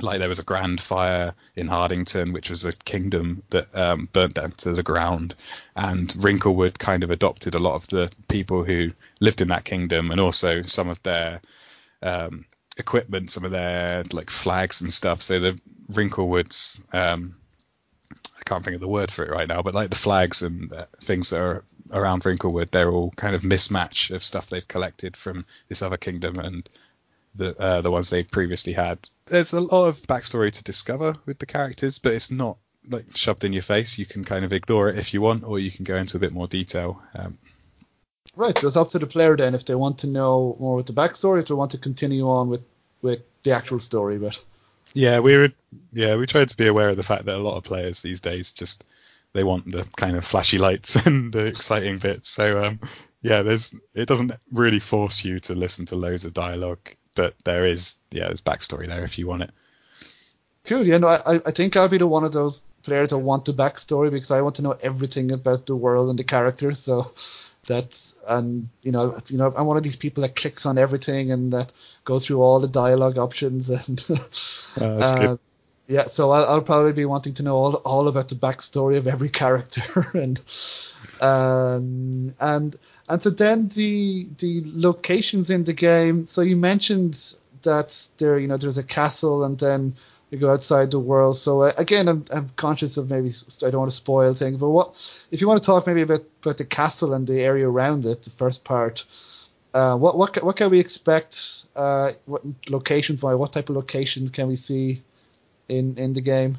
like there was a grand fire in Hardington, which was a kingdom that um, burnt down to the ground, and Wrinklewood kind of adopted a lot of the people who lived in that kingdom, and also some of their um, equipment, some of their like flags and stuff. So the Wrinklewoods, um, I can't think of the word for it right now, but like the flags and things that are around Wrinklewood, they're all kind of mismatch of stuff they've collected from this other kingdom and the uh, the ones they previously had. There's a lot of backstory to discover with the characters, but it's not like shoved in your face. You can kind of ignore it if you want, or you can go into a bit more detail. Um, right? So it's up to the player then if they want to know more with the backstory, if they want to continue on with with the actual story. But yeah, we would. Yeah, we tried to be aware of the fact that a lot of players these days just they want the kind of flashy lights and the exciting bits. So um, yeah, there's it doesn't really force you to listen to loads of dialogue, but there is yeah, there's backstory there if you want it. Cool. Yeah, no, I, I think I'll be the one of those players that want the backstory because I want to know everything about the world and the characters. So that's and you know you know I'm one of these people that clicks on everything and that goes through all the dialogue options and Uh, uh, yeah. So I'll, I'll probably be wanting to know all all about the backstory of every character and um, and and so then the the locations in the game. So you mentioned that there you know there's a castle and then you go outside the world. So uh, again, I'm, I'm conscious of maybe I don't want to spoil things, but what if you want to talk maybe about about the castle and the area around it, the first part. Uh, what what what can we expect? Uh, what locations? Why? What type of locations can we see in in the game?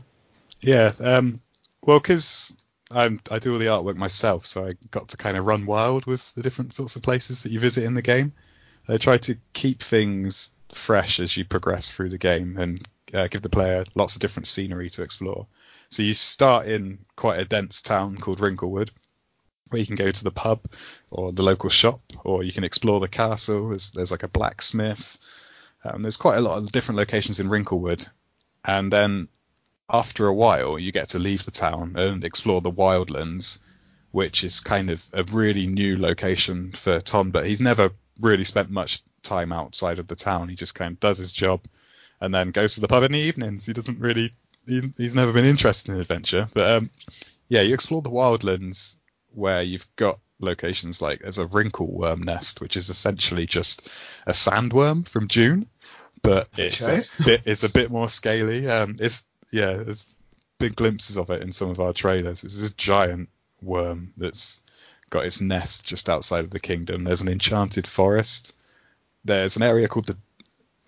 Yeah, um, well, because I do all the artwork myself, so I got to kind of run wild with the different sorts of places that you visit in the game. I try to keep things fresh as you progress through the game and uh, give the player lots of different scenery to explore. So you start in quite a dense town called Wrinklewood, where you can go to the pub or the local shop, or you can explore the castle. There's, there's like a blacksmith. Um, there's quite a lot of different locations in Wrinklewood, and then after a while, you get to leave the town and explore the wildlands, which is kind of a really new location for Tom. But he's never really spent much time outside of the town. He just kind of does his job and then goes to the pub in the evenings. He doesn't really, he, he's never been interested in adventure. But um, yeah, you explore the wildlands where you've got locations like there's a wrinkle worm nest, which is essentially just a sandworm from Dune, but it's, Okay. a, bit, it's a bit more scaly. Um, it's yeah, there's big glimpses of it in some of our trailers. It's this giant worm that's got its nest just outside of the kingdom. There's an enchanted forest. There's an area called the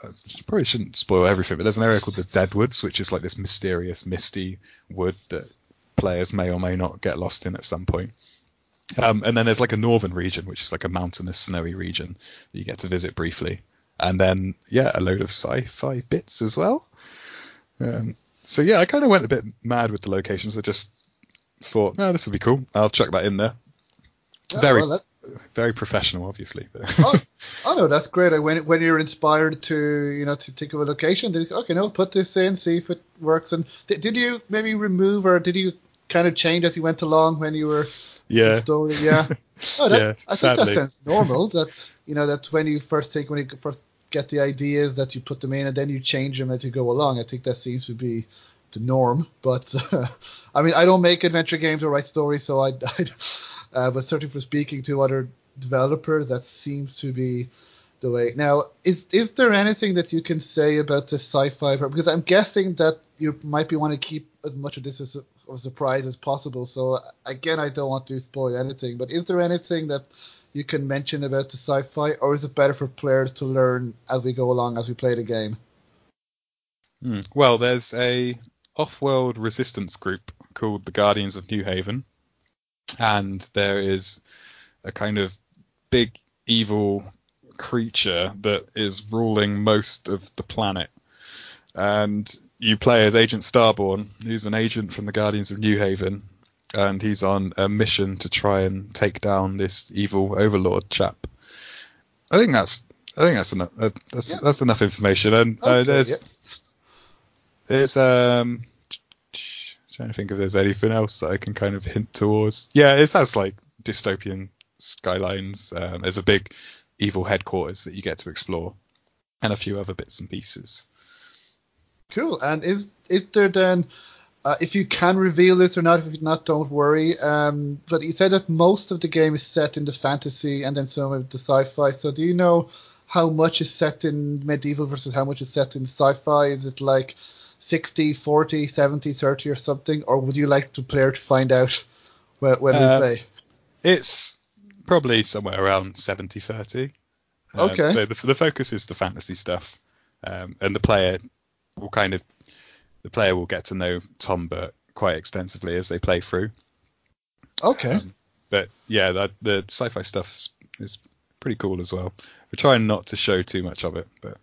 I probably shouldn't spoil everything, but there's an area called the Deadwoods, which is like this mysterious, misty wood that players may or may not get lost in at some point. Um, and then there's like a northern region, which is like a mountainous, snowy region that you get to visit briefly. And then, yeah, a load of sci-fi bits as well. Um, so yeah, I kind of went a bit mad with the locations. I just thought, no, this would be cool. I'll chuck that in there. Yeah, very, well, that- very professional, obviously. But oh, oh no, that's great. When when you're inspired to you know to think of a location, then okay, no, put this in, see if it works. And did, did you maybe remove or did you kind of change as you went along when you were yeah, story? Yeah. Oh, that, Yeah, I think that sadly. sounds normal. That's you know that's when you first think when you first get the ideas that you put them in and then you change them as you go along. I think that seems to be the norm. But I mean, I don't make adventure games or write stories, so I, I uh, but certainly for speaking to other developers, that seems to be the way. Now, is is there anything that you can say about the sci-fi? part? Because I'm guessing that you might be want to keep as much of this as a, surprise as possible. So again, I don't want to spoil anything. But is there anything that you can mention about the sci-fi, or is it better for players to learn as we go along as we play the game? Hmm. Well, there's a off-world resistance group called the Guardians of New Haven, and there is a kind of big evil creature that is ruling most of the planet. And you play as Agent Starborn, who's an agent from the Guardians of New Haven, and he's on a mission to try and take down this evil overlord chap. I think that's I think that's enough. Uh, that's, Yeah. that's enough information. And uh, Okay, there's yeah. there's um trying to think if there's anything else that I can kind of hint towards. Yeah, it has like dystopian skylines. Um, there's a big evil headquarters that you get to explore, and a few other bits and pieces. Cool. And is is there then, uh, if you can reveal this or not, if not, don't worry. Um, but you said that most of the game is set in the fantasy and then some of the sci-fi. So do you know how much is set in medieval versus how much is set in sci-fi? Is it like 60, 40, 70, 30 or something? Or would you like the player to find out when, when Uh, we play? It's probably somewhere around 70 30. Um, Okay. So the, the focus is the fantasy stuff, um, and the player will kind of the player will get to know Tondbert quite extensively as they play through. Okay. Um, but yeah, the, the sci-fi stuff is, is pretty cool as well. We're trying not to show too much of it, but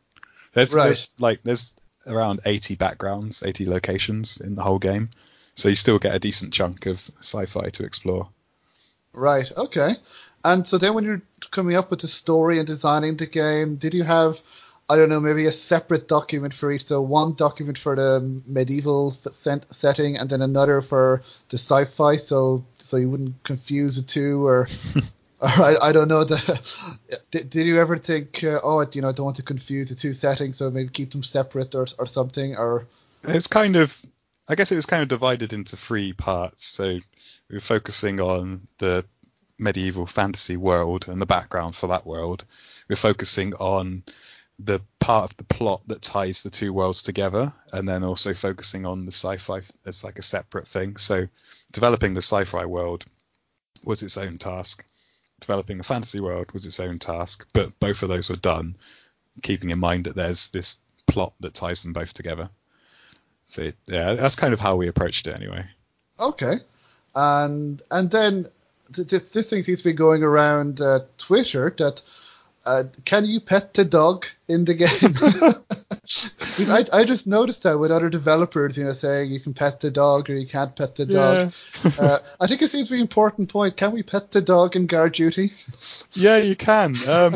there's, Right. there's like there's around 80 backgrounds, 80 locations in the whole game, so you still get a decent chunk of sci-fi to explore. Right. Okay. And so then, when you're coming up with the story and designing the game, did you have, I don't know, maybe a separate document for each? So one document for the medieval set- setting, and then another for the sci-fi, so so you wouldn't confuse the two, or. I, I don't know. Did, did you ever think, uh, oh, you know, I don't want to confuse the two settings, so maybe keep them separate or or something, or It's kind of, I guess it was kind of divided into three parts. So we were focusing on the medieval fantasy world and the background for that world. We're focusing on the part of the plot that ties the two worlds together, and then also focusing on the sci-fi as like a separate thing. So, developing the sci-fi world was its own task. Developing a fantasy world was its own task, but both of those were done, keeping in mind that there's this plot that ties them both together. So yeah, that's kind of how we approached it anyway. Okay, and and then th- th- this thing seems to be going around uh, Twitter that uh, can you pet the dog in the game? I, I just noticed that with other developers, you know, saying you can pet the dog or you can't pet the dog. Yeah. uh, I think it seems to be an important point. Can we pet the dog in guard duty? Yeah, you can. Um,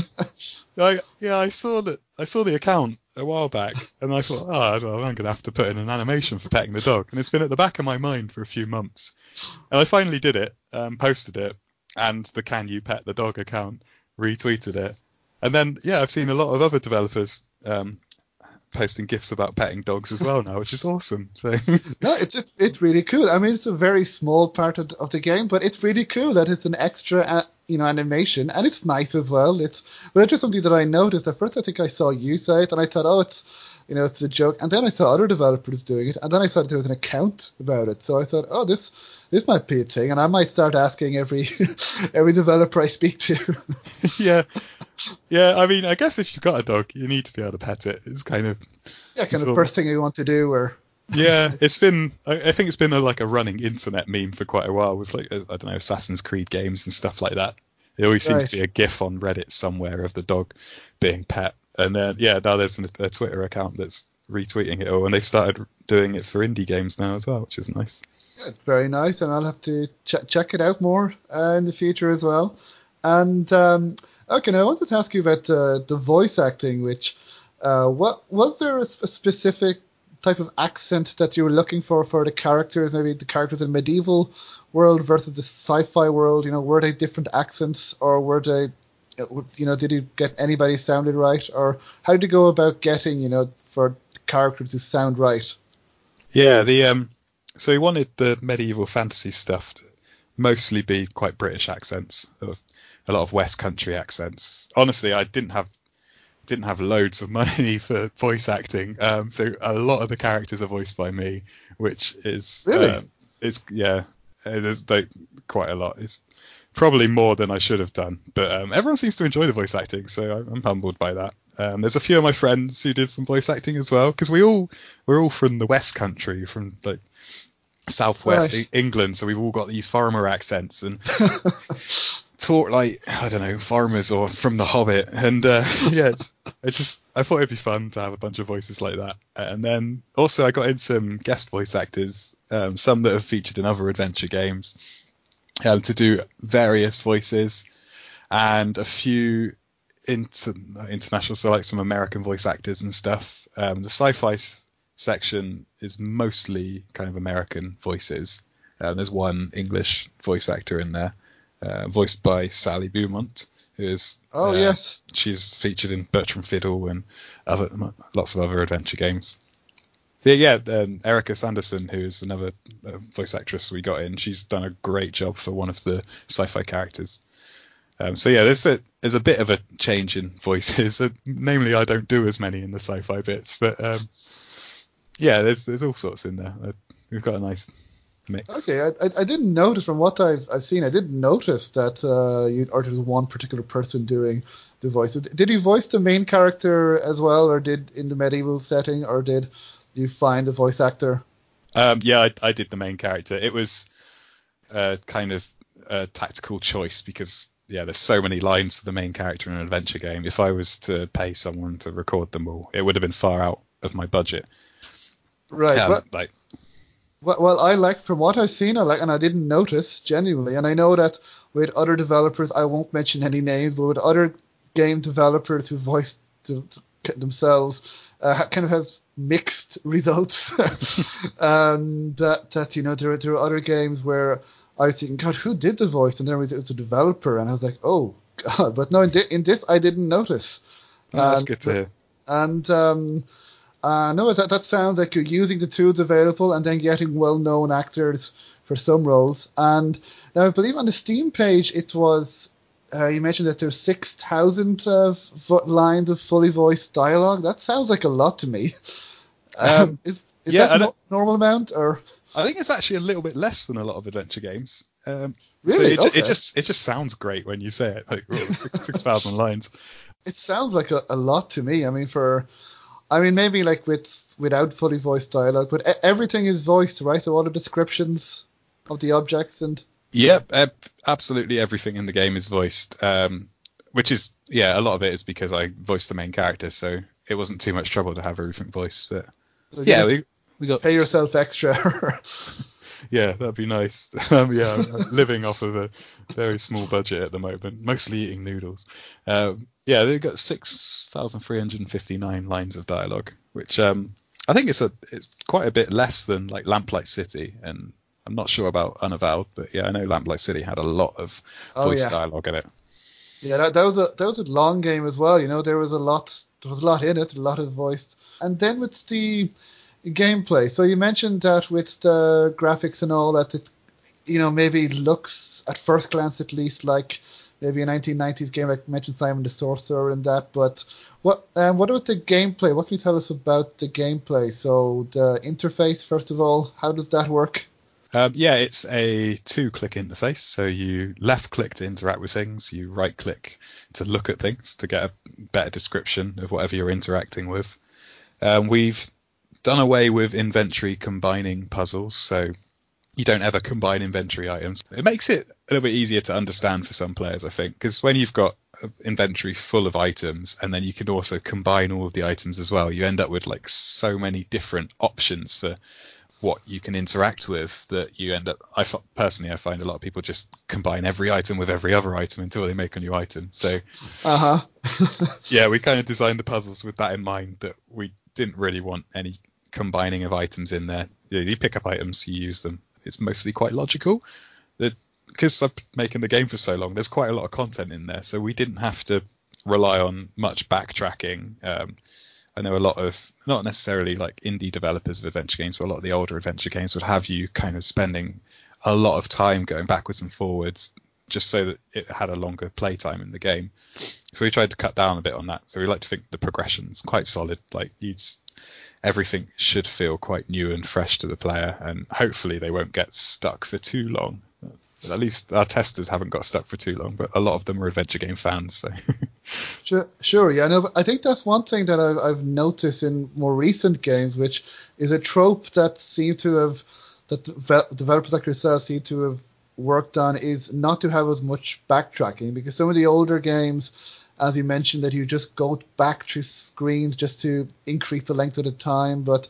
I, yeah, I saw that. I saw the account a while back, and I thought, oh, I'm going to have to put in an animation for petting the dog, and it's been at the back of my mind for a few months. And I finally did it, um, posted it, and the Can You Pet the Dog account retweeted it. And then, yeah, I've seen a lot of other developers um, posting gifs about petting dogs as well now, which is awesome. So No, it's just, it's really cool. I mean, it's a very small part of, of the game, but it's really cool that it's an extra, uh, you know, animation, and it's nice as well. It's, but it's just something that I noticed. At first, I think I saw you say it, and I thought, oh, it's, you know, it's a joke. And then I saw other developers doing it, and then I saw that there was an account about it. So I thought, oh, this, this might be a thing, and I might start asking every, every developer I speak to. yeah, yeah. I mean, I guess if you've got a dog, you need to be able to pet it. It's kind of yeah, kind of first thing you want to do, or yeah, it's been. I, think it's been a, like a running internet meme for quite a while with like uh, I don't know Assassin's Creed games and stuff like that. There always seems Right. to be a GIF on Reddit somewhere of the dog being pet, and then yeah, now there's an, a Twitter account that's retweeting it all, and they've started doing it for indie games now as well, which is nice. It's very nice, and I'll have to ch- check it out more uh, in the future as well. And um, okay, now I wanted to ask you about uh, the voice acting. Which, uh, what was there a, sp- specific type of accent that you were looking for for the characters? Maybe the characters in medieval world versus the sci-fi world. You know, were they different accents, or were they? You know, did you get anybody sounded right, or how did you go about getting you know for characters who sound right? Yeah, the um, so he wanted the medieval fantasy stuff to mostly be quite British accents, a lot of West Country accents. Honestly, I didn't have didn't have loads of money for voice acting, um, so a lot of the characters are voiced by me, which is Really? uh, it's yeah, it is like quite a lot. It's probably more than I should have done, but um, everyone seems to enjoy the voice acting, so I'm humbled by that. Um, there's a few of my friends who did some voice acting as well, because we all we're all from the West Country, from like southwest Right. England, so we've all got these farmer accents and talk like I don't know farmers or from The Hobbit, and uh, yeah, it's, it's just I thought it'd be fun to have a bunch of voices like that, and then also I got in some guest voice actors, um, some that have featured in other adventure games, um, to do various voices, and a few inter- international, so like some American voice actors and stuff. Um, the sci-fi s- section is mostly kind of American voices. Uh, there's one English voice actor in there, uh, voiced by Sally Beaumont, who is Oh uh, yes, she's featured in Bertram Fiddle and other lots of other adventure games. Yeah, yeah. Um, Erica Sanderson, who is another uh, voice actress we got in, she's done a great job for one of the sci-fi characters. Um, so yeah, there's a there's a bit of a change in voices. Uh, namely, I don't do as many in the sci-fi bits, but um, yeah, there's there's all sorts in there. Uh, we've got a nice mix. Okay, I, I, I didn't notice from what I've, I've seen. I didn't notice that uh, you or there was one particular person doing the voices. Did you voice the main character as well, or did in the medieval setting, or did you find a voice actor? Um, yeah, I, I did the main character. It was uh, kind of a tactical choice because yeah, there's so many lines for the main character in an adventure game. If I was to pay someone to record them all, it would have been far out of my budget. Right. Um, well, like well, well, I like from what I've seen, I like, and I didn't notice genuinely. And I know that with other developers, I won't mention any names, but with other game developers who voiced th- th- themselves, uh, kind of have mixed results. and that, that you know, there, there are other games where I was thinking, God, who did the voice? And there was, it was a developer, and I was like, oh God. But no, in, thi- in this, I didn't notice. oh, that's And- good to hear. and um, uh, no, that that sounds like you're using the tools available and then getting well-known actors for some roles. And now I believe on the Steam page it was uh, you mentioned that there's six thousand uh, vo- lines of fully voiced dialogue. That sounds like a lot to me. Um, is is yeah, that a no- normal amount or? I think it's actually a little bit less than a lot of adventure games. Um, Really? So it, Okay. it just it just sounds great when you say it. Like oh, six thousand lines. It sounds like a, a lot to me. I mean, for, I mean, maybe like with without fully voiced dialogue, but everything is voiced, right? So all the descriptions of the objects and Yep, ab- absolutely everything in the game is voiced. Um, which is yeah, a lot of it is because I voiced the main character, so it wasn't too much trouble to have everything voiced. But so yeah, we we got pay yourself extra. Yeah, that'd be nice. um, yeah, I'm living off of a very small budget at the moment, mostly eating noodles. Um, yeah, they've got six thousand three hundred fifty-nine lines of dialogue, which um, I think it's a it's quite a bit less than like Lamplight City, and I'm not sure about Unavowed, but yeah, I know Lamplight City had a lot of Oh, voice yeah. dialogue in it. Yeah, that, that was a that was a long game as well. You know, there was a lot there was a lot in it, a lot of voiced. And then with the gameplay, so you mentioned that with the graphics and all that, it you know maybe looks at first glance at least like maybe a 1990s game. Like mentioned Simon the Sorcerer and that, but what um, what about the gameplay? What can you tell us about the gameplay? So the interface, first of all, how does that work? Um, yeah, it's a two-click interface. So you left-click to interact with things, you right-click to look at things to get a better description of whatever you're interacting with. Um, we've done away with inventory combining puzzles, so you don't ever combine inventory items. It makes it a little bit easier to understand for some players, I think, because when you've got inventory full of items and then you can also combine all of the items as well, you end up with like so many different options for what you can interact with that you end up I f- personally I find a lot of people just combine every item with every other item until they make a new item. So Uh huh. yeah, we kind of designed the puzzles with that in mind that we didn't really want any combining of items in there. You, you pick up items, you use them. It's mostly quite logical. Because I've been making the game for so long, there's quite a lot of content in there, so we didn't have to rely on much backtracking. Um, I know a lot of not necessarily like indie developers of adventure games, but a lot of the older adventure games would have you kind of spending a lot of time going backwards and forwards just so that it had a longer playtime in the game. So we tried to cut down a bit on that. So we like to think the progression's quite solid. Like you just, everything should feel quite new and fresh to the player, and hopefully they won't get stuck for too long. But at least our testers haven't got stuck for too long, but a lot of them are adventure game fans. So Sure, sure, yeah. No, I think that's one thing that I've, I've noticed in more recent games, which is a trope that seem to have that devel- developers like yourself seem to have worked on is not to have as much backtracking because some of the older games, as you mentioned, that you just go back to screens just to increase the length of the time, but.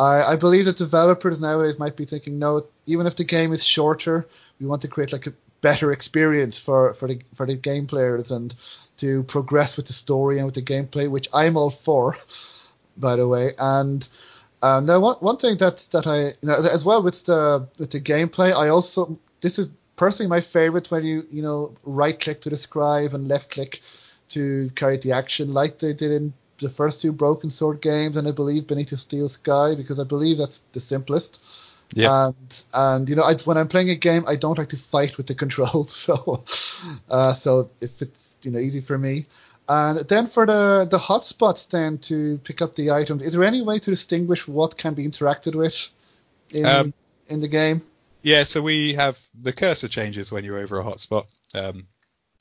I, I believe that developers nowadays might be thinking, no, even if the game is shorter, we want to create like a better experience for, for the for the game players and to progress with the story and with the gameplay, which I'm all for, by the way. And um, now one one thing that that I you know as well with the with the gameplay, I also this is personally my favorite when you you know right click to describe and left click to carry the action like they did in the first two Broken Sword games and I believe Beneath the Steel Sky because I believe that's the simplest. yeah, And and you know, I, when I'm playing a game, I don't like to fight with the controls, so uh, so if it's you know easy for me. And then for the the hotspots, then to pick up the items, is there any way to distinguish what can be interacted with in Um, in the game? Yeah, so we have the cursor changes when you're over a hotspot. Um,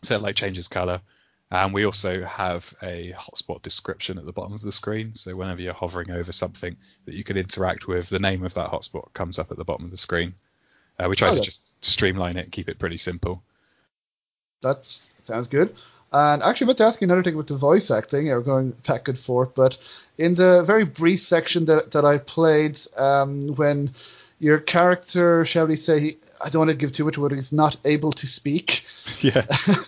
so it like changes color. And we also have a hotspot description at the bottom of the screen. So whenever you're hovering over something that you can interact with, the name of that hotspot comes up at the bottom of the screen. Uh, we try Oh, to just streamline it and keep it pretty simple. That sounds good. And actually, I meant to ask you another thing with the voice acting. We're going back and forth, but in the very brief section that, that I played, um, when your character, shall we say, I don't want to give too much away, he's not able to speak. yeah.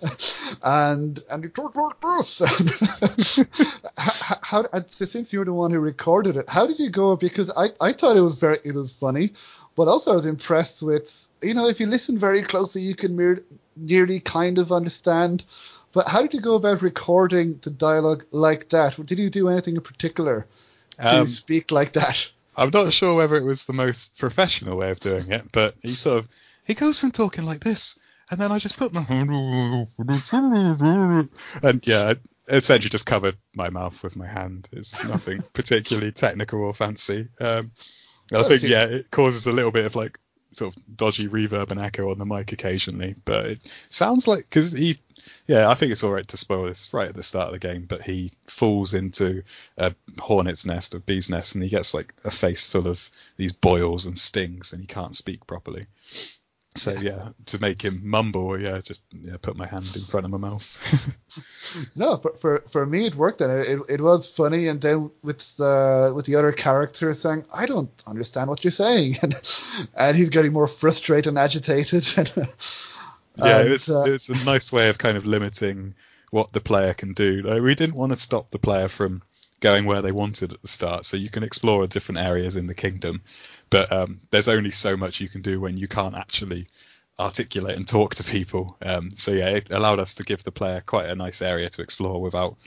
and and you talk like this. how, how, how, since you're the one who recorded it, how did you go? Because I, I thought it was very it was funny, but also I was impressed with you know if you listen very closely, you can mere, nearly kind of understand. But how did you go about recording the dialogue like that? Did you do anything in particular to Um, speak like that? I'm not sure whether it was the most professional way of doing it, but he sort of he goes from talking like this, and then I just put my and yeah, essentially just covered my mouth with my hand. It's nothing particularly technical or fancy. Um, I think yeah, it causes a little bit of like sort of dodgy reverb and echo on the mic occasionally, but it sounds like because he, yeah, I think it's all right to spoil this right at the start of the game, but he falls into a hornet's nest or bee's nest, and he gets like a face full of these boils and stings, and he can't speak properly. So yeah, to make him mumble, yeah, just yeah, put my hand in front of my mouth. no, for, for for me it worked, and it, it was funny. And then with the with the other character saying, "I don't understand what you're saying," and and he's getting more frustrated and agitated. yeah, and, it's uh, it's a nice way of kind of limiting what the player can do. Like, we didn't want to stop the player from going where they wanted at the start, so you can explore different areas in the kingdom but um, there's only so much you can do when you can't actually articulate and talk to people. Um, so yeah, it allowed us to give the player quite a nice area to explore without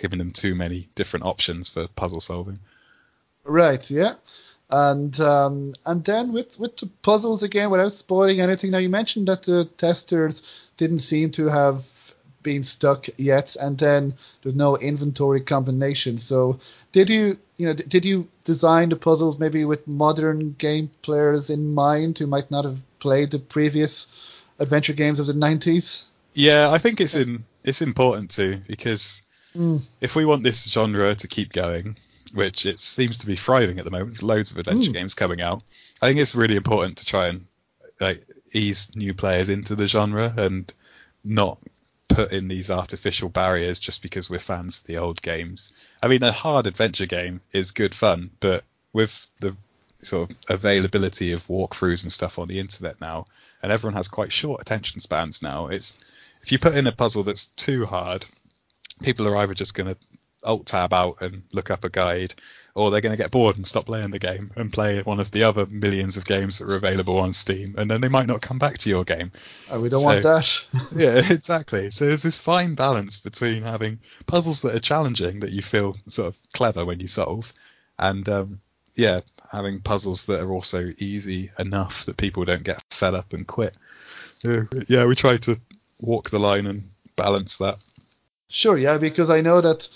giving them too many different options for puzzle solving. Right. Yeah. And um, and then with with the puzzles again, without spoiling anything. Now you mentioned that the testers didn't seem to have been stuck yet, and then there's no inventory combination. So did you you know, did you design the puzzles maybe with modern game players in mind who might not have played the previous adventure games of the 90s? Yeah, I think it's in it's important too because mm. if we want this genre to keep going, which it seems to be thriving at the moment, there's loads of adventure mm. games coming out. I think it's really important to try and like ease new players into the genre and not put in these artificial barriers just because we're fans of the old games. I mean, a hard adventure game is good fun, but with the sort of availability of walkthroughs and stuff on the internet now, and everyone has quite short attention spans now, it's if you put in a puzzle that's too hard, people are either just going to alt tab out and look up a guide, or they're going to get bored and stop playing the game and play one of the other millions of games that are available on Steam, and then they might not come back to your game. Oh, we don't so, want that. yeah, exactly. So there's this fine balance between having puzzles that are challenging that you feel sort of clever when you solve, and um, yeah, having puzzles that are also easy enough that people don't get fed up and quit. Yeah, we try to walk the line and balance that. Sure, yeah, because I know that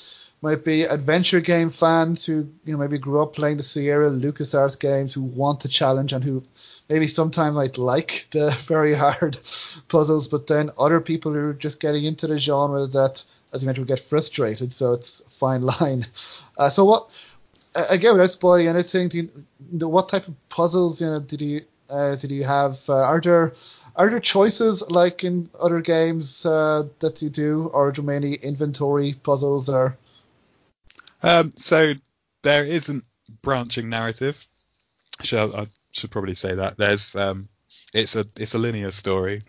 might be adventure game fans who you know maybe grew up playing the Sierra LucasArts games who want to challenge and who maybe sometimes might like the very hard puzzles, but then other people who are just getting into the genre that, as you mentioned, get frustrated. So it's a fine line. Uh, so what? Again, without spoiling anything, do you, what type of puzzles you know did you uh, did you have? Uh, are there are there choices like in other games uh, that you do, or do many inventory puzzles or um, so there isn't branching narrative. Should, I should probably say that there's um, it's a it's a linear story,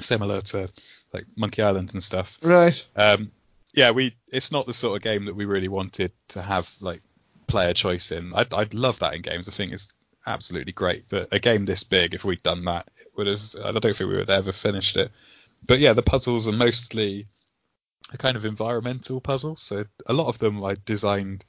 similar to like Monkey Island and stuff. Right. Um, yeah, we it's not the sort of game that we really wanted to have like player choice in. I'd, I'd love that in games. I think it's absolutely great. But a game this big, if we'd done that, it would have. I don't think we would have ever finished it. But yeah, the puzzles are mostly a kind of environmental puzzle. So a lot of them I designed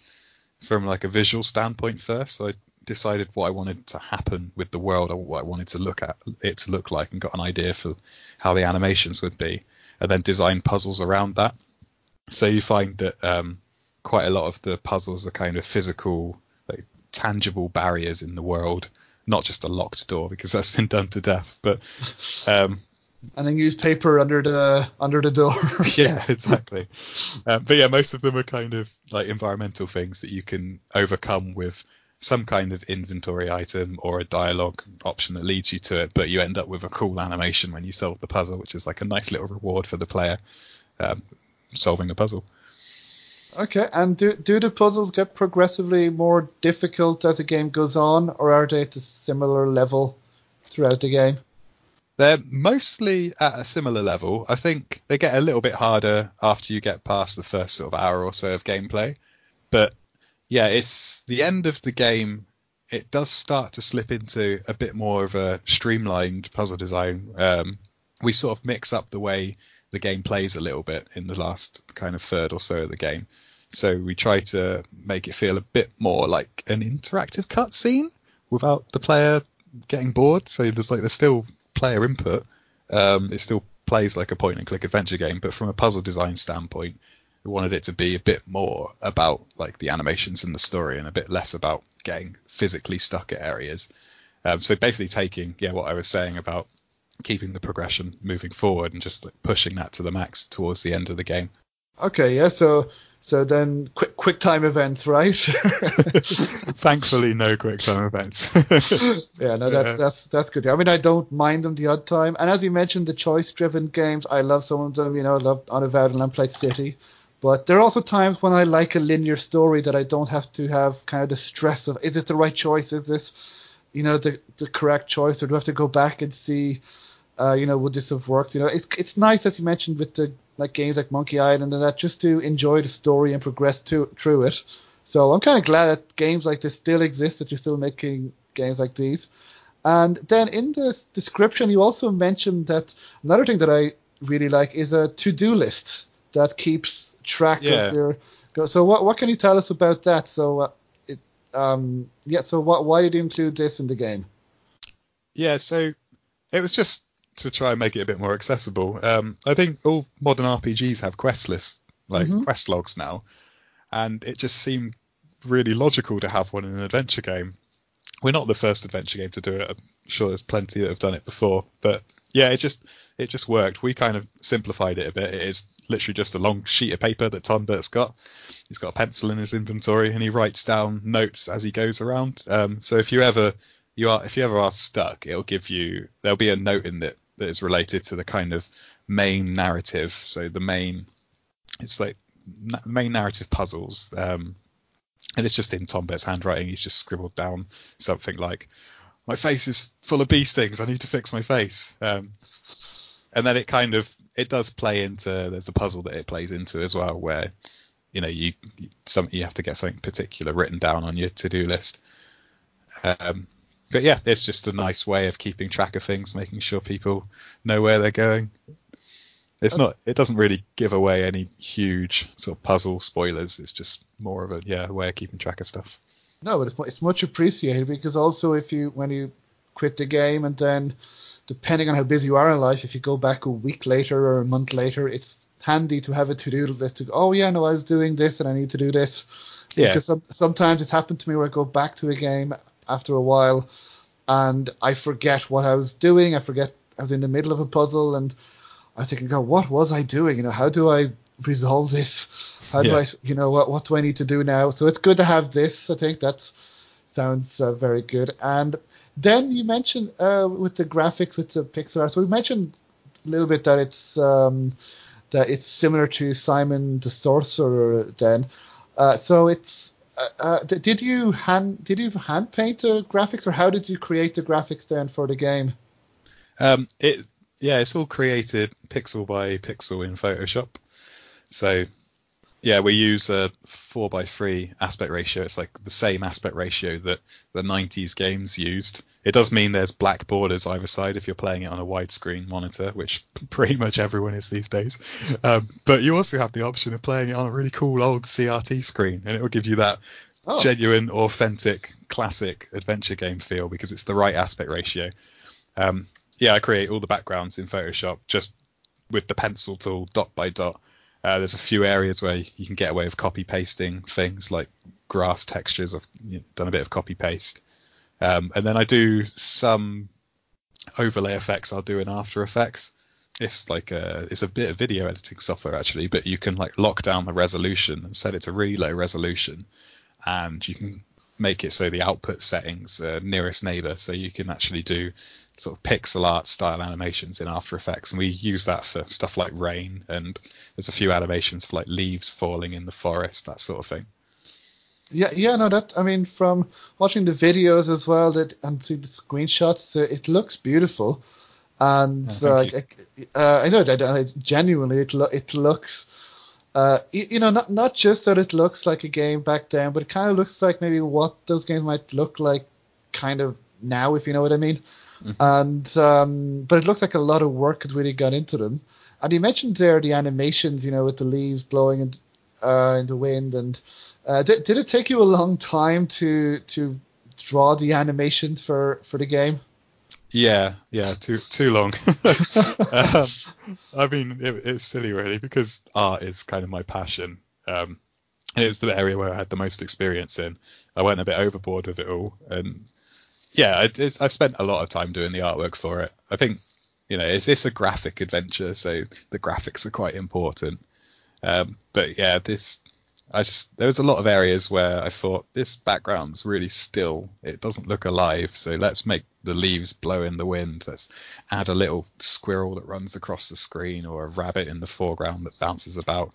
from like a visual standpoint first. So I decided what I wanted to happen with the world or what I wanted to look at it to look like and got an idea for how the animations would be and then designed puzzles around that. So you find that um, quite a lot of the puzzles are kind of physical, like tangible barriers in the world, not just a locked door because that's been done to death. But um, and a newspaper under the under the door. yeah, exactly. Um, but yeah, most of them are kind of like environmental things that you can overcome with some kind of inventory item or a dialogue option that leads you to it. But you end up with a cool animation when you solve the puzzle, which is like a nice little reward for the player um, solving the puzzle. Okay, and do do the puzzles get progressively more difficult as the game goes on, or are they at a similar level throughout the game? They're mostly at a similar level. I think they get a little bit harder after you get past the first sort of hour or so of gameplay. But yeah, it's the end of the game. It does start to slip into a bit more of a streamlined puzzle design. Um, we sort of mix up the way the game plays a little bit in the last kind of third or so of the game. So we try to make it feel a bit more like an interactive cutscene without the player getting bored. So there's like there's still player input, Um, it still plays like a point and click adventure game, but from a puzzle design standpoint, we wanted it to be a bit more about like the animations and the story, and a bit less about getting physically stuck at areas. Um, so basically, taking yeah what I was saying about keeping the progression moving forward and just like pushing that to the max towards the end of the game. Okay, yeah. So so then quick quick time events, right? Thankfully, no quick time events. yeah, no, that's that's that's good. I mean, I don't mind them the odd time. And as you mentioned, the choice-driven games, I love some of them. You know, I love Unavowed and Lamplight City. But there are also times when I like a linear story that I don't have to have kind of the stress of is this the right choice? Is this, you know, the the correct choice, or do I have to go back and see, uh, you know, would this have worked? You know, it's it's nice as you mentioned with the like games like Monkey Island and that just to enjoy the story and progress to, through it. So I'm kind of glad that games like this still exist, that you're still making games like these. And then in the description, you also mentioned that another thing that I really like is a to-do list that keeps track Yeah. of your. So what what can you tell us about that? So uh, it um yeah. So what why did you include this in the game? Yeah, so it was just to try and make it a bit more accessible. Um, I think all modern RPGs have quest lists, like Mhm. quest logs now, and it just seemed really logical to have one in an adventure game. We're not the first adventure game to do it. I'm sure there's plenty that have done it before, but yeah, it just it just worked. We kind of simplified it a bit. It is literally just a long sheet of paper that Tondbert's got. He's got a pencil in his inventory, and he writes down notes as he goes around. Um, so if you ever you are if you ever are stuck, it'll give you there'll be a note in it that is related to the kind of main narrative. So the main it's like main narrative puzzles. Um, and it's just in Tondbert's handwriting. He's just scribbled down something like, "My face is full of bee stings. I need to fix my face." Um, and then it kind of it does play into there's a puzzle that it plays into as well where you know you you- some you have to get something particular written down on your to-do list um, but yeah it's just a nice way of keeping track of things making sure people know where they're going it's not it doesn't really give away any huge sort of puzzle spoilers it's just more of a yeah way of keeping track of stuff No, but it's, it's much appreciated because also if you when you quit the game and then depending on how busy you are in life, if you go back a week later or a month later, it's handy to have a to-do list to go, oh yeah, no, I was doing this and I need to do this. Yeah. Because some, sometimes it's happened to me where I go back to a game after a while and I forget what I was doing. I forget I was in the middle of a puzzle and I was thinking, God, what was I doing? You know, how do I resolve this? How do I, you know, what what do I need to do now? So it's good to have this. I think that sounds uh, very good. And then you mentioned uh, with the graphics with the pixel art. So we mentioned a little bit that it's um, that it's similar to Simon the Sorcerer. Then, uh, so it's. Uh, uh, did you hand did you hand paint the graphics or how did you create the graphics then for the game? Um, it yeah, it's all created pixel by pixel in Photoshop. So yeah, we use a four by three aspect ratio. It's like the same aspect ratio that the '90s games used. It does mean there's black borders either side if you're playing it on a widescreen monitor, which pretty much everyone is these days. Um, but you also have the option of playing it on a really cool old CRT screen, and it will give you that Oh. genuine, authentic, classic adventure game feel because it's the right aspect ratio. Um, yeah, I create all the backgrounds in Photoshop just with the pencil tool, dot by dot. Uh, there's a few areas where you can get away with copy pasting things like grass textures. I've you know, done a bit of copy paste, um, and then I do some overlay effects. I'll do in After Effects. It's like a it's a bit of video editing software actually, but you can like lock down the resolution and set it to really low resolution, and you can make it so the output settings are nearest neighbor, so you can actually do sort of pixel art style animations in After Effects, and we use that for stuff like rain, and there's a few animations for like leaves falling in the forest, that sort of thing. Yeah, yeah, no, that I mean, from watching the videos as well, that and through the screenshots, uh, it looks beautiful, and Yeah, uh, thank uh, I know that uh, genuinely it lo- it looks, uh, you, you know, not not just that it looks like a game back then, but it kind of looks like maybe what those games might look like, kind of now, if you know what I mean. And um, but it looks like a lot of work has really gone into them. And you mentioned there the animations, you know, with the leaves blowing in, uh, in the wind and. Uh, did, did it take you a long time to to draw the animations for for the game? Yeah, yeah, too too long. um, I mean, it, it's silly really because art is kind of my passion. Um, it was the area where I had the most experience in. I went a bit overboard with it all, and yeah, it, I've spent a lot of time doing the artwork for it. I think you know it's it's a graphic adventure, so the graphics are quite important. Um, but yeah, this I just there was a lot of areas where I thought this background's really still. It doesn't look alive, so let's make the leaves blow in the wind. Let's add a little squirrel that runs across the screen or a rabbit in the foreground that bounces about.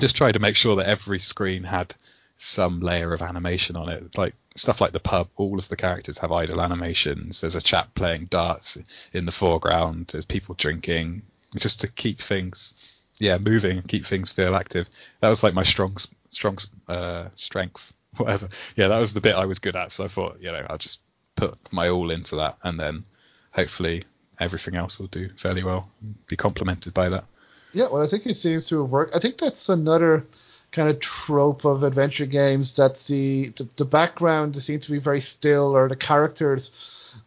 Just try to make sure that every screen had some layer of animation on it. Like stuff like the pub, all of the characters have idle animations. There's a chap playing darts in the foreground. There's people drinking, just to keep things yeah, moving keep things feel active. That was like my strong strong uh, strength, whatever. Yeah, that was the bit I was good at. So I thought, you know, I'll just put my all into that, and then hopefully everything else will do fairly well, be complemented by that. Yeah, well, I think it seems to have worked. I think that's another kind of trope of adventure games that the the, the background seems to be very still, or the characters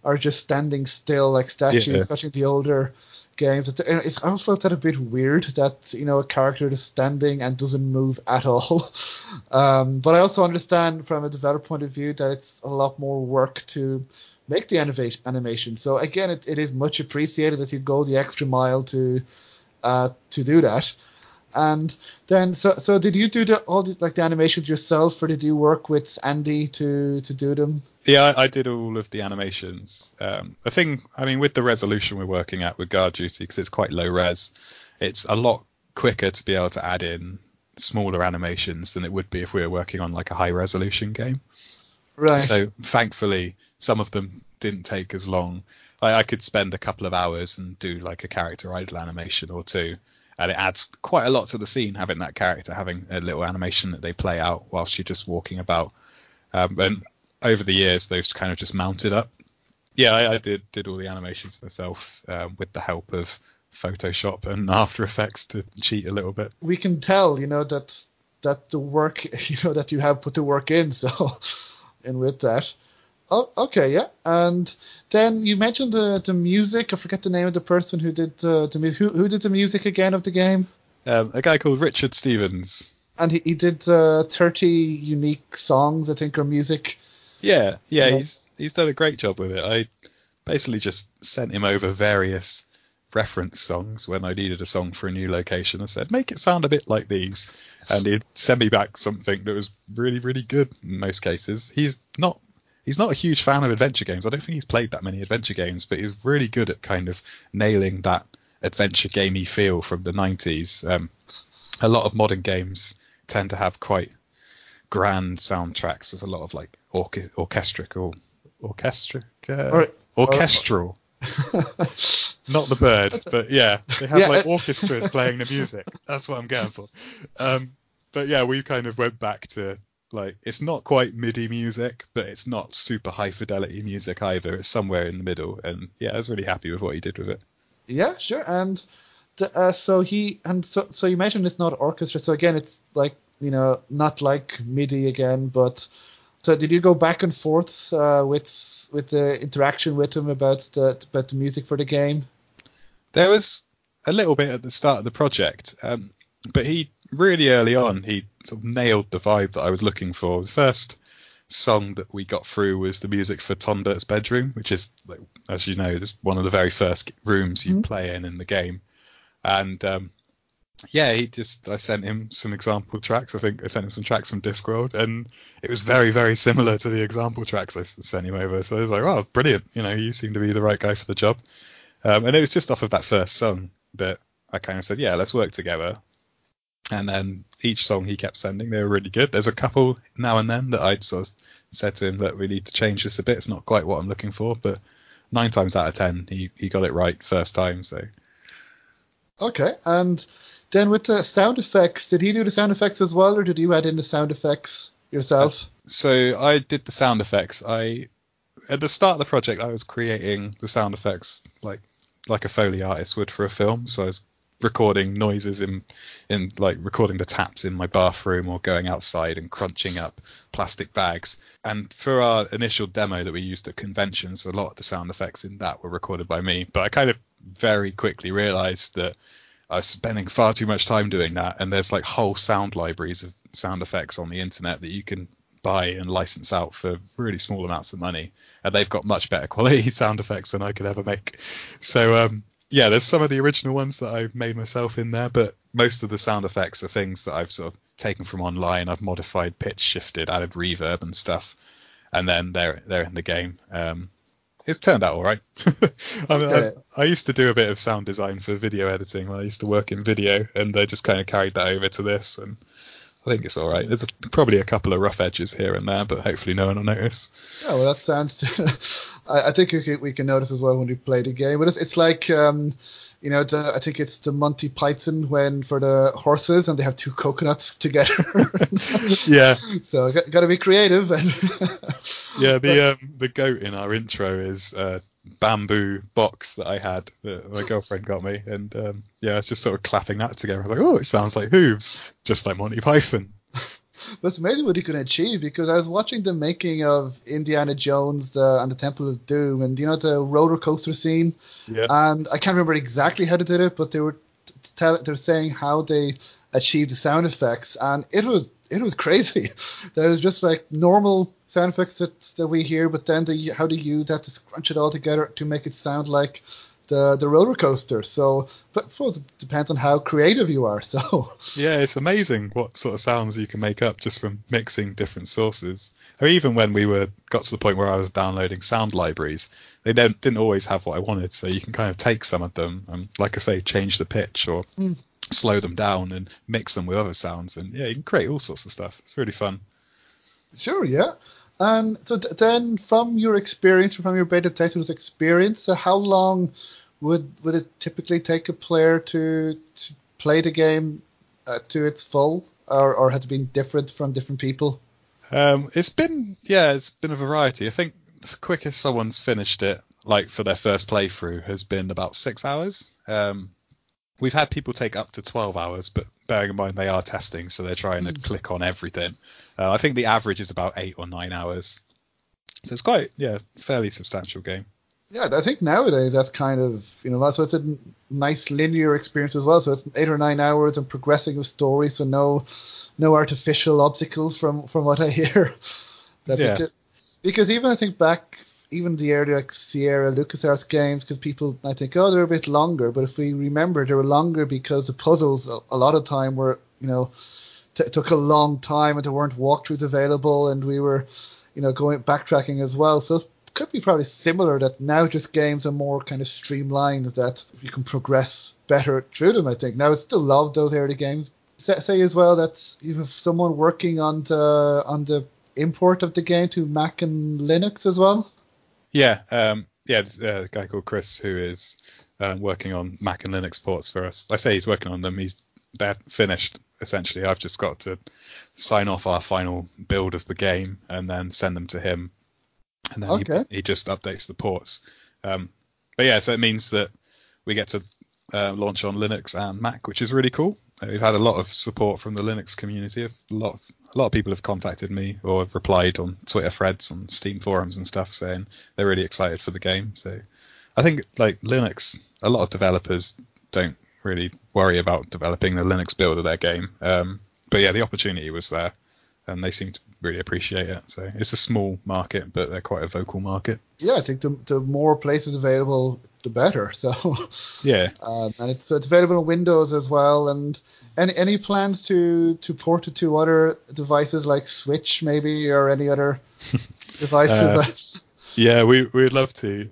are just standing still like statues, yeah. especially the older games. It's, it's I felt that a bit weird that you know a character is standing and doesn't move at all. Um, but I also understand from a developer point of view that it's a lot more work to make the animation. So again, it, it is much appreciated that you go the extra mile to uh, to do that. And then, so so did you do the, all the, like the animations yourself, or did you work with Andy to to do them? Yeah, I, I did all of the animations. Um, the thing, I mean, with the resolution we're working at with Guard Duty, because it's quite low res, it's a lot quicker to be able to add in smaller animations than it would be if we were working on like a high resolution game. Right. So thankfully, some of them didn't take as long. I, I could spend a couple of hours and do like a character idle animation or two, and it adds quite a lot to the scene having that character having a little animation that they play out whilst you're just walking about. Um, and over the years, those kind of just mounted up. Yeah, I, I did did all the animations myself um, with the help of Photoshop and After Effects to cheat a little bit. We can tell, you know, that that the work, you know, that you have put the work in. So, and with that, oh, okay, yeah. And then you mentioned the the music. I forget the name of the person who did uh, the who who did the music again of the game. Um, a guy called Richard Stevens. And he, he did uh, 30 unique songs, I think, or music yeah, yeah, he's he's done a great job with it. I basically just sent him over various reference songs when I needed a song for a new location. I said, make it sound a bit like these, and he'd send me back something that was really, really good in most cases. He's not he's not a huge fan of adventure games. I don't think he's played that many adventure games, but he's really good at kind of nailing that adventure gamey feel from the 90s. Um, a lot of modern games tend to have quite grand soundtracks with a lot of like orche- orchestrical, orchestric, uh, or, orchestral. Not the bird, but yeah, they have yeah. like orchestras playing the music. That's what I'm going for. Um, but yeah, we kind of went back to like it's not quite MIDI music, but it's not super high fidelity music either. It's somewhere in the middle, and yeah, I was really happy with what he did with it. Yeah, sure. And uh, so he and so so you mentioned it's not orchestra. So again, it's like you know, not like MIDI again, but so did you go back and forth uh, with with the interaction with him about the about the music for the game? There was a little bit at the start of the project, um, but he really early on he sort of nailed the vibe that I was looking for. The first song that we got through was the music for Tondbert's bedroom, which is, like, as you know, this one of the very first rooms you mm-hmm. play in in the game, and um, yeah, he just I sent him some example tracks. I think I sent him some tracks from Discworld, and it was very very similar to the example tracks I sent him over. So I was like, oh, brilliant! You know, you seem to be the right guy for the job. Um, and it was just off of that first song that I kind of said, yeah, let's work together. And then each song he kept sending, they were really good. There's a couple now and then that I'd sort of said to him that we need to change this a bit. It's not quite what I'm looking for, but nine times out of ten, he he got it right first time. So okay, and then with the sound effects, did he do the sound effects as well, or did you add in the sound effects yourself? So I did the sound effects. I at the start of the project, I was creating the sound effects like like a foley artist would for a film. So I was recording noises in in like recording the taps in my bathroom or going outside and crunching up plastic bags. And for our initial demo that we used at conventions, a lot of the sound effects in that were recorded by me. But I kind of very quickly realized that I was spending far too much time doing that. And there's like whole sound libraries of sound effects on the internet that you can buy and license out for really small amounts of money. And they've got much better quality sound effects than I could ever make. So, um, yeah, there's some of the original ones that I've made myself in there, but most of the sound effects are things that I've sort of taken from online. I've modified, pitch shifted, added reverb and stuff, and then they're they're in the game. Um, it's turned out all right. I, mean, Okay. I, I used to do a bit of sound design for video editing when I used to work in video, and I just kind of carried that over to this, and I think it's all right. There's a, probably a couple of rough edges here and there, but hopefully no one will notice. Yeah, well, that sounds. I, I think we can, we can notice as well when we play the game. But it's, it's like, um, you know, the, I think it's the Monty Python when for the horses and they have two coconuts together. Yeah, so got, got to be creative. And yeah. The um, the goat in our intro is a bamboo box that I had that my girlfriend got me, and um, yeah, I was just sort of clapping that together. I was like, oh, it sounds like hooves, just like Monty Python. That's amazing what he can achieve because I was watching the making of Indiana Jones the, and the Temple of Doom, and you know the roller coaster scene, Yeah. and I can't remember exactly how they did it, but they were t- t- they're saying how they achieved the sound effects, and it was it was crazy. There was just like normal sound effects that, that we hear, but then the how they use that to scrunch it all together to make it sound like the the roller coaster. So, but well, it depends on how creative you are. So. Yeah, it's amazing what sort of sounds you can make up just from mixing different sources. Or even when we were got to the point where I was downloading sound libraries, they don't, didn't always have what I wanted. So you can kind of take some of them and, like I say, change the pitch or hmm. Slow them down and mix them with other sounds. And yeah, you can create all sorts of stuff. It's really fun. Sure, yeah. And so th- then, from your experience, from your beta testers experience, so how long would would it typically take a player to to play the game uh, to its full, or or has it been different from different people? Um, it's been yeah, it's been a variety. I think the quickest someone's finished it, like for their first playthrough, has been about six hours. Um, we've had people take up to twelve hours, but bearing in mind they are testing, so they're trying to click on everything. Uh, I think the average is about eight or nine hours. So it's quite yeah, fairly substantial game. Yeah, I think nowadays that's kind of you know so it's a nice linear experience as well. So it's eight or nine hours and progressing with story, so no no artificial obstacles from from what I hear. Yeah. because, because even I think back even the earlier like Sierra LucasArts games, because people I think oh they're a bit longer, but if we remember they were longer because the puzzles a, a lot of time were you know t- took a long time and there weren't walkthroughs available, and we were you know going backtracking as well. So it could be probably similar that now just games are more kind of streamlined that you can progress better through them. I think now I still love those early games. Say as well that you have someone working on the on the import of the game to Mac and Linux as well. Yeah, um, yeah, uh, a guy called Chris who is um, working on Mac and Linux ports for us. I say he's working on them. He's they're finished essentially. I've just got to sign off our final build of the game and then send them to him, and then Okay. he, he just updates the ports. Um, but yeah, so it means that we get to uh, launch on Linux and Mac, which is really cool. Uh, We've had a lot of support from the Linux community. A lot of a lot of people have contacted me or have replied on Twitter threads, on Steam forums and stuff, saying they're really excited for the game. So I think like Linux, a lot of developers don't really worry about developing the Linux build of their game. Um, but yeah, the opportunity was there, and they seem to really appreciate it. So it's a small market, but they're quite a vocal market. Yeah, I think the, the more places available, the better. So, Yeah. um, and it's it's available on Windows as well. And any any plans to to port it to other devices like Switch maybe or any other devices? Yeah, we we would love to.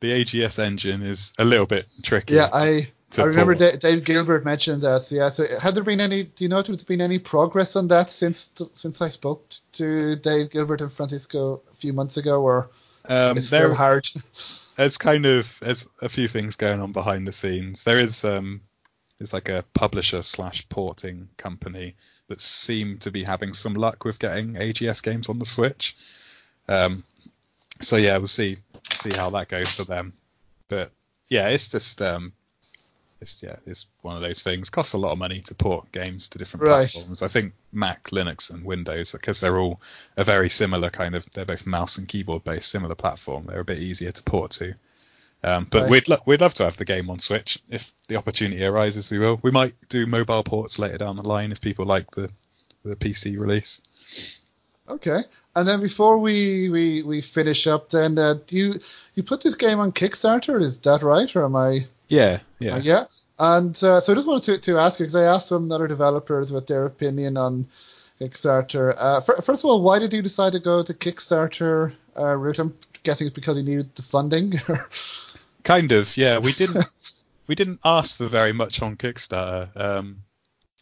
The AGS engine is a little bit tricky. yeah, I I remember port. Dave Gilbert mentioned that. Yeah, so had there been any? Do you know if there's been any progress on that since since I spoke to Dave Gilbert and Francisco a few months ago, or um, it's still hard? There's kind of there's a few things going on behind the scenes. There is um, there's like a publisher slash porting company that seem to be having some luck with getting AGS games on the Switch. Um, so yeah, we'll see see how that goes for them. But yeah, it's just um, Yeah, it's one of those things. Costs a lot of money to port games to different Right. platforms. I think Mac, Linux, and Windows because they're all a very similar kind of. They're both mouse and keyboard based, similar platform. They're a bit easier to port to. Um, but Right. we'd lo- we'd love to have the game on Switch if the opportunity arises. We will. We might do mobile ports later down the line if people like the the PC release. Okay. And then before we we, we finish up, then uh, do you you put this game on Kickstarter? Is that right, or am I? Yeah, yeah. Uh, yeah. And uh, so I just wanted to, to ask you because I asked some other developers what their opinion on Kickstarter. Uh, fir- first of all, why did you decide to go to Kickstarter uh, route? I'm guessing it's because you needed the funding. Kind of, yeah. We didn't we didn't ask for very much on Kickstarter. Um,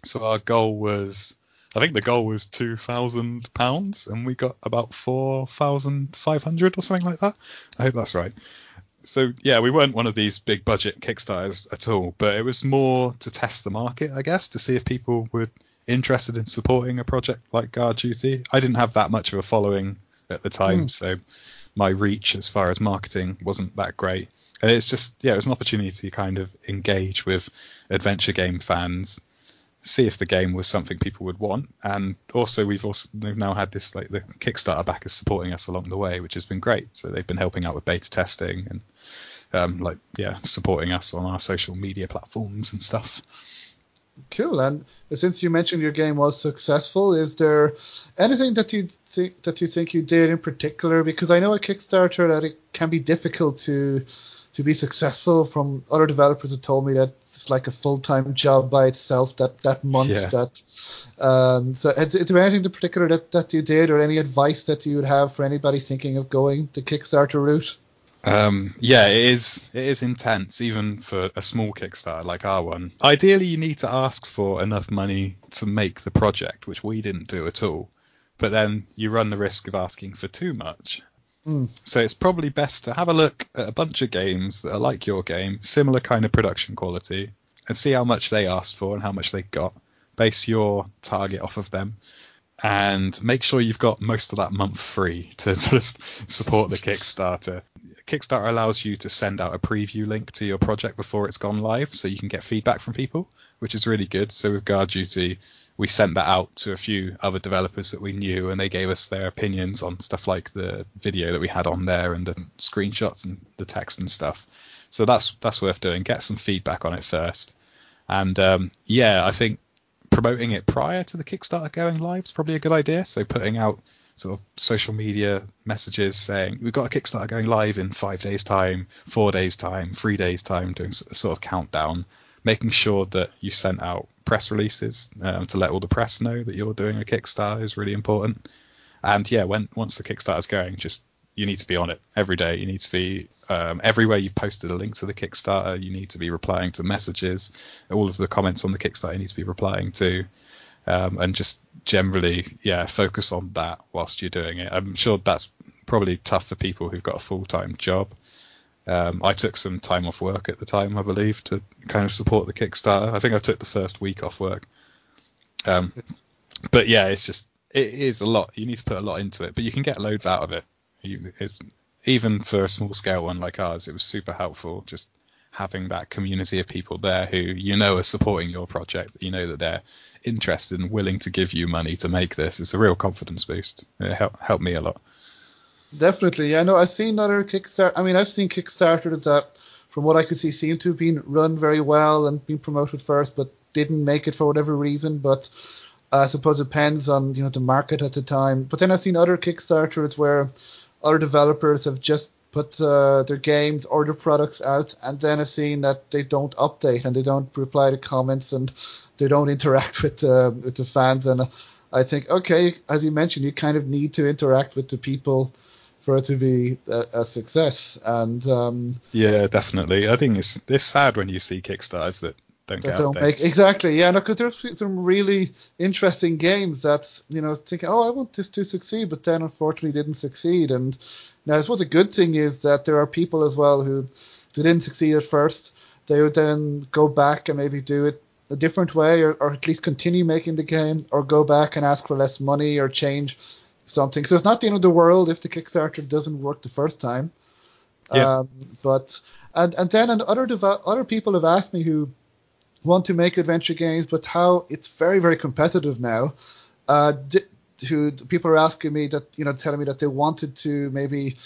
so our goal was, I think the goal was two thousand pounds, and we got about four thousand five hundred or something like that. I hope that's right. So yeah, we weren't one of these big budget Kickstarters at all, but it was more to test the market, I guess, to see if people were interested in supporting a project like Guard Duty. I didn't have that much of a following at the time, Hmm. so my reach as far as marketing wasn't that great. And it's just yeah, it was an opportunity to kind of engage with adventure game fans, see if the game was something people would want, and also we've also we've now had this like the Kickstarter backers supporting us along the way, which has been great. So they've been helping out with beta testing and um, like yeah, supporting us on our social media platforms and stuff. cool. And since you mentioned your game was successful, is there anything that you think that you think you did in particular? Because I know at Kickstarter that it can be difficult to to be successful. From other developers have told me that it's like a full time job by itself. That that month Yeah. that. Um, so, is, is there anything in particular that, that you did, or any advice that you would have for anybody thinking of going the Kickstarter route? Um, yeah, it is. It is intense, even for a small Kickstarter like our one. Ideally, you need to ask for enough money to make the project, which we didn't do at all. But then you run the risk of asking for too much. Mm. So it's probably best to have a look at a bunch of games that are like your game, similar kind of production quality, and see how much they asked for and how much they got. Base your target off of them, and make sure you've got most of that month free to just support the Kickstarter. Kickstarter allows you to send out a preview link to your project before it's gone live, so you can get feedback from people, which is really good. So with Guard Duty, we sent that out to a few other developers that we knew, and they gave us their opinions on stuff like the video that we had on there and the screenshots and the text and stuff. So that's that's worth doing. Get some feedback on it first, and um, yeah, I think promoting it prior to the Kickstarter going live is probably a good idea. So putting out sort of social media messages saying we've got a Kickstarter going live in five days time, four days time, three days time, doing sort of countdown, making sure that you sent out press releases um, to let all the press know that you're doing a Kickstarter is really important. And yeah, when once the Kickstarter's going, just you need to be on it every day. You need to be um, everywhere you've posted a link to the Kickstarter. You need to be replying to messages. All of the comments on the Kickstarter you need to be replying to, um, and just generally, yeah, focus on that whilst you're doing it. I'm sure that's probably tough for people who've got a full time job. Um, I took some time off work at the time, I believe, to kind of support the Kickstarter. I think I took the first week off work. Um, but yeah, it's just it is a lot. You need to put a lot into it, but you can get loads out of it. You, even for a small scale one like ours, it was super helpful just having that community of people there who you know are supporting your project. You know that they're interested and willing to give you money to make this. It's a real confidence boost. It helped helped me a lot. Definitely, yeah. No, I've seen other Kickstarter. I mean, I've seen Kickstarters that, from what I could see, seem to have been run very well and been promoted first, but didn't make it for whatever reason. But I suppose it depends on you know the market at the time. But then I've seen other Kickstarters where other developers have just put uh, their games or their products out, and then I've seen that they don't update and they don't reply to comments and they don't interact with uh, with the fans. And I think, okay, as you mentioned, you kind of need to interact with the people for it to be a, a success. And um, Yeah, definitely. I think it's it's sad when you see Kickstarters that don't that get don't make exactly yeah no because there's some really interesting games that you know thinking oh I want this to succeed but then unfortunately didn't succeed and now I suppose a good thing is that there are people as well who who didn't succeed at first they would then go back and maybe do it a different way or, or at least continue making the game or go back and ask for less money or change something so it's not the end of the world if the Kickstarter doesn't work the first time Yeah. um, but and and then and other devel- other people have asked me who want to make adventure games, but how it's very very competitive now. Uh, di- who people are asking me that you know telling me that they wanted to maybe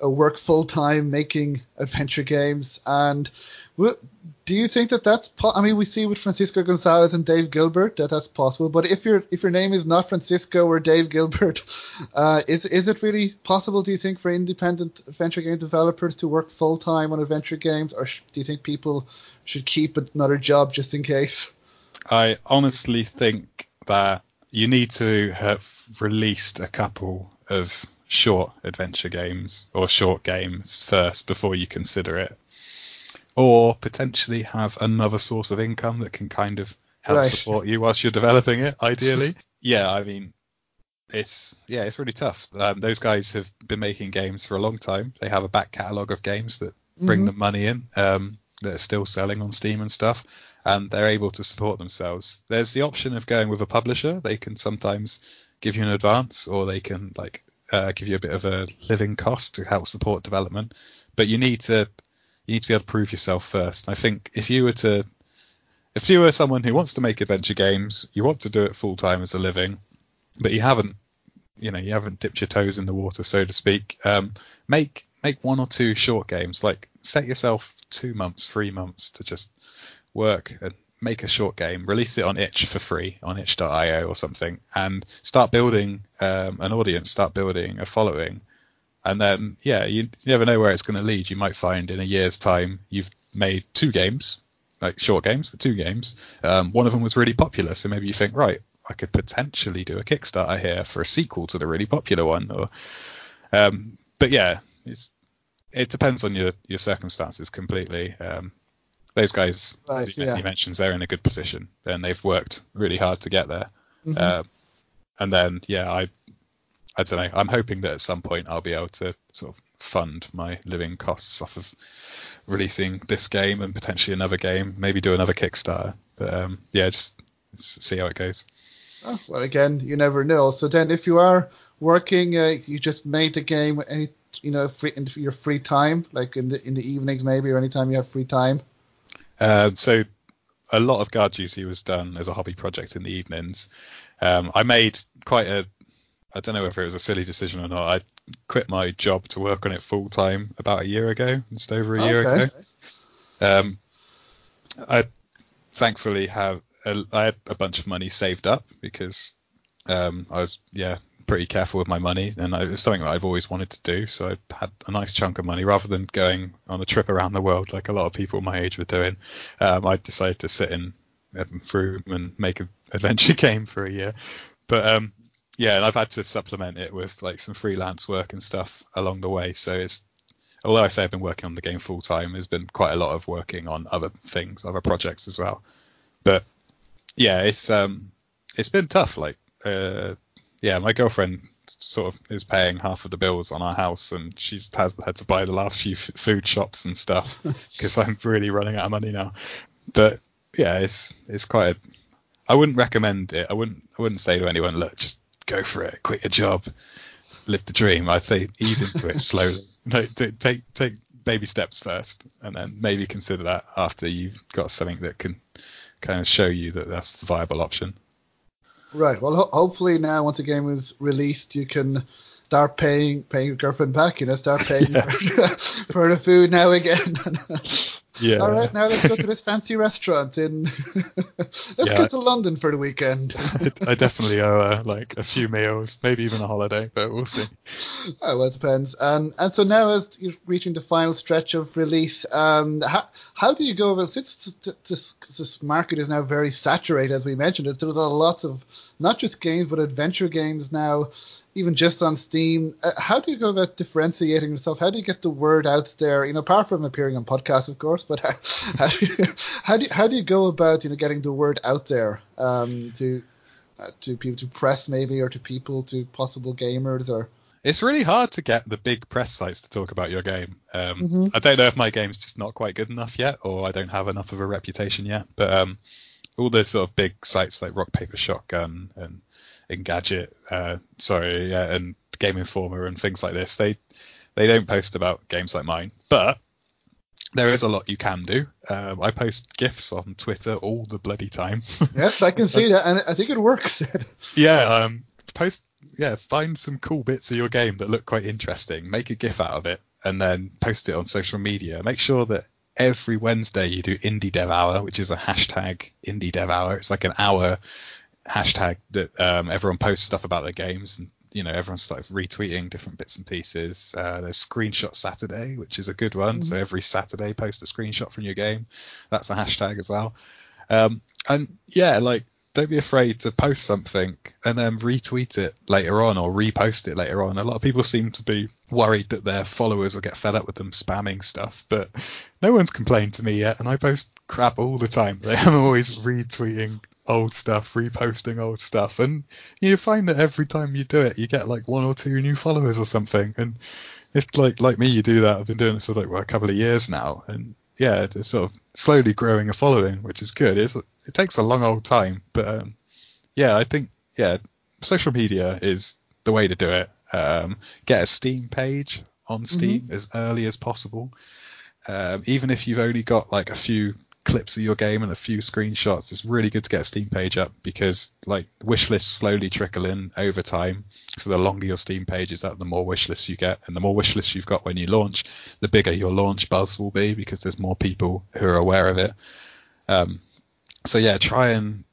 work full time making adventure games. And do you think that that's po- I mean we see with Francisco Gonzalez and Dave Gilbert that that's possible but if your if your name is not Francisco or Dave Gilbert uh, is is it really possible do you think for independent adventure game developers to work full time on adventure games or sh- do you think people should keep another job just in case? I honestly think that you need to have released a couple of short adventure games or short games first before you consider it. Or potentially have another source of income that can kind of help Right. support you whilst you're developing it, ideally. yeah, I mean, it's yeah, it's really tough. Um, those guys have been making games for a long time. They have a back catalogue of games that bring Mhm. them money in um, that are still selling on Steam and stuff, and they're able to support themselves. There's the option of going with a publisher. They can sometimes give you an advance, or they can like uh, give you a bit of a living cost to help support development. But you need to you need to be able to prove yourself first. I think if you were to if you were someone who wants to make adventure games, you want to do it full time as a living, but you haven't, you know, you haven't dipped your toes in the water, so to speak. Um, make make one or two short games. Like set yourself two months, three months to just work and make a short game. Release it on itch for free on itch.io or something, and start building um, an audience. Start building a following, and then yeah, you, you never know where it's going to lead. You might find in a year's time you've made two games like short games for two games. Um, one of them was really popular, so maybe you think, right, I could potentially do a Kickstarter here for a sequel to the really popular one. Or, um, but yeah, it's it depends on your your circumstances completely. Um, those guys Right, you, yeah. you mentioned, they're in a good position, and they've worked really hard to get there. Mhm. Um, and then yeah, I I don't know. I'm hoping that at some point I'll be able to sort of fund my living costs off of releasing this game and potentially another game, maybe do another Kickstarter. But um, yeah, just see how it goes. Oh, well, again, you never know. So then, if you are working, uh, you just made the game any, you know, free in your free time, like in the in the evenings maybe, or anytime you have free time. Uh, so a lot of guard duty was done as a hobby project in the evenings. Um, I made quite a, I don't know whether it was a silly decision or not. I quit my job to work on it full time about a year ago, just over a year Okay. ago. Um, I thankfully have a, I had a bunch of money saved up because um, I was yeah pretty careful with my money and it was something that I've always wanted to do. So I had a nice chunk of money rather than going on a trip around the world like a lot of people my age were doing. Um, I decided to sit in Evan room and make an adventure game for a year. But um, yeah, and I've had to supplement it with like some freelance work and stuff along the way. So it's although I say I've been working on the game full time, there's been quite a lot of working on other things, other projects as well. But yeah, it's um, it's been tough. Like, uh, yeah, my girlfriend sort of is paying half of the bills on our house, and she's had had to buy the last few f- food shops and stuff because I'm really running out of money now. But yeah, it's it's quite. A, I wouldn't recommend it. I wouldn't I wouldn't say to anyone, look, just go for it, quit your job, live the dream. I'd say ease into it slowly. No, take take baby steps first, and then maybe consider that after you've got something that can kind of show you that that's the viable option. Right. Well, ho- hopefully now, once the game is released, you can start paying paying your girlfriend back. You know, start paying Yeah. for, for the food now again. Yeah. All right, now let's go to this fancy restaurant in. let's Yeah. go to London for the weekend. I definitely owe uh, like a few meals, maybe even a holiday, but we'll see. Oh, well, it depends. And and so now as you're reaching the final stretch of release, um, how how do you go about since th- th- this this market is now very saturated, as we mentioned, it there's a lots of not just games but adventure games now, even just on Steam. Uh, how do you go about differentiating yourself? How do you get the word out there? You know, apart from appearing on podcasts, of course, but how, how do you, how do you, how do you go about you know getting the word out there um, to uh, to people to press maybe or to people to possible gamers or It's really hard to get the big press sites to talk about your game. Um, Mhm. I don't know if my game's just not quite good enough yet, or I don't have enough of a reputation yet. But um, all the sort of big sites like Rock Paper Shotgun and Engadget, uh, sorry, yeah, and Game Informer and things like this, they they don't post about games like mine. But there is a lot you can do. Um, I post gifs on Twitter all the bloody time. yes, I can see that, and I think it works. yeah, um, post. Yeah, find some cool bits of your game that look quite interesting. Make a gif out of it, and then post it on social media. Make sure that every Wednesday you do Indie Dev Hour, which is a hashtag Indie Dev Hour. It's like an hour hashtag that um, everyone posts stuff about their games and you know everyone's started retweeting different bits and pieces. Uh, there's Screenshot Saturday, which is a good one. Mm-hmm. So every Saturday, post a screenshot from your game. That's a hashtag as well. Um, and yeah, like don't be afraid to post something and then retweet it later on or repost it later on. A lot of people seem to be worried that their followers will get fed up with them spamming stuff, but no one's complained to me yet, and I post crap all the time. I'm always retweeting old stuff, reposting old stuff, and you find that every time you do it, you get like one or two new followers or something. And if like like me, you do that, I've been doing it for like well, a couple of years now, and yeah, it's sort of slowly growing a following, which is good. It's, it takes a long old time, but um, yeah, I think yeah, social media is the way to do it. Um, get a Steam page on Steam mm-hmm. as early as possible. Um, even if you've only got like a few clips of your game and a few screenshots, it's really good to get a Steam page up because like wish lists slowly trickle in over time. So the longer your Steam page is up, the more wish lists you get, and the more wish lists you've got when you launch, the bigger your launch buzz will be because there's more people who are aware of it. Um, so yeah, try and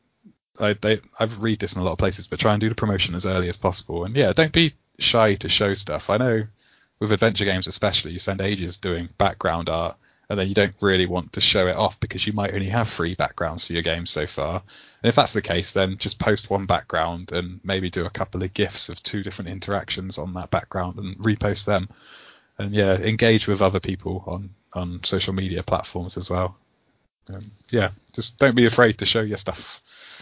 I they, I read this in a lot of places, but try and do the promotion as early as possible. And yeah, don't be shy to show stuff. I know with adventure games especially, you spend ages doing background art and then you don't really want to show it off because you might only have three backgrounds for your game so far. And if that's the case, then just post one background and maybe do a couple of gifs of two different interactions on that background and repost them. And yeah, engage with other people on on social media platforms as well. Um, yeah, just don't be afraid to show your stuff.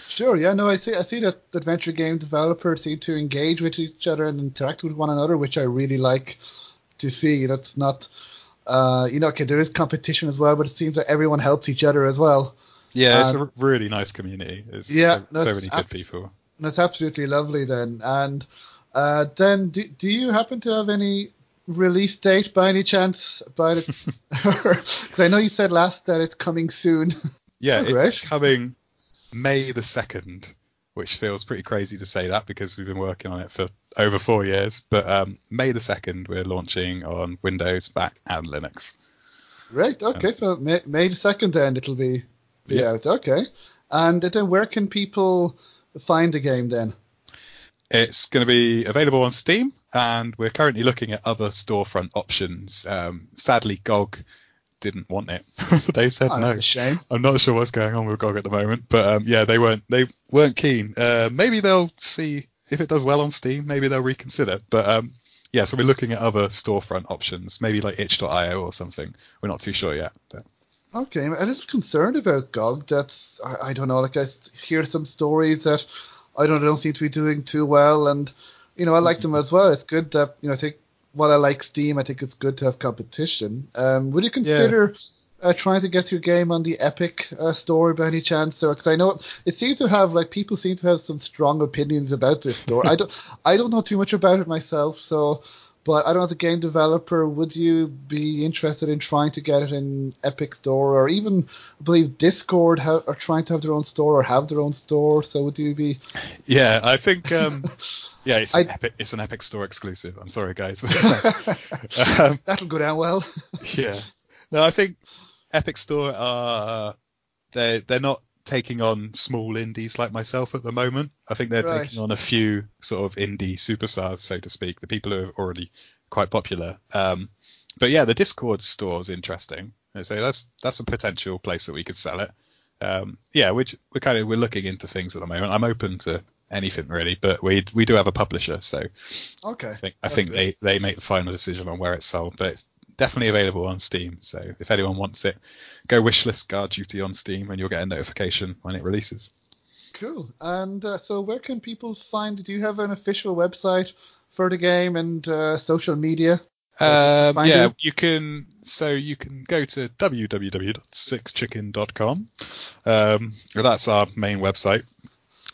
Sure. Yeah. No, I see. I see that adventure game developers seem to engage with each other and interact with one another, which I really like to see. That's not uh, you know, okay, there is competition as well, but it seems that everyone helps each other as well. Yeah, it's a really nice community. It's yeah, so, so many good people. That's absolutely lovely then. And uh, then, do, do you happen to have any release date by any chance it? Because I know you said last that it's coming soon. Yeah, it's coming May the second which feels pretty crazy to say that because we've been working on it for over four years. But um, May the 2nd, we're launching on Windows, Mac, and Linux. Right. Okay. Um, so May, May the 2nd, then it'll be, be yeah. out. Okay. And then where can people find the game then? It's going to be available on Steam, and we're currently looking at other storefront options. Um, sadly, GOG didn't want it. they said oh, no. shame. I'm not sure what's going on with GOG at the moment, but um, yeah, they weren't they weren't keen. Uh, maybe they'll see if it does well on Steam. Maybe they'll reconsider. But um, yeah, so we're looking at other storefront options, maybe like itch.io or something. We're not too sure yet. But. Okay, I'm a little concerned about GOG. That's I, I don't know. Like I hear some stories that I don't don't seem to be doing too well, and you know I like them as well. It's good that you know I think while I like Steam, I think it's good to have competition. Um, would you consider yeah. uh, trying to get your game on the Epic uh, store by any chance? Because I know it seems to have like people seem to have some strong opinions about this store. I don't I don't know too much about it myself, so but I don't know the game developer. Would you be interested in trying to get it in Epic Store or even I believe Discord ha- are trying to have their own store or have their own store? So would you be? Yeah, I think. Um, yeah, it's an, Epic, it's an Epic Store exclusive. I'm sorry, guys. um, That'll go down well. yeah. No, I think Epic Store are they they're not taking on small indies like myself at the moment. I think they're right. taking on a few sort of indie superstars, so to speak, the people who are already quite popular. Um, but yeah, the Discord store is interesting. So that's that's a potential place that we could sell it. Um, yeah, which we're kind of we're looking into things at the moment. I'm open to anything really, but we we do have a publisher, so okay. I think, I think they they make the final decision on where it's sold, but it's definitely available on Steam. So if anyone wants it, go wishlist Guard Duty on Steam, and you'll get a notification when it releases. Cool. And uh, so, where can people find? Do you have an official website for the game and uh, social media? Um, yeah, you? you can. So you can go to www.sickchicken.com. Um, that's our main website.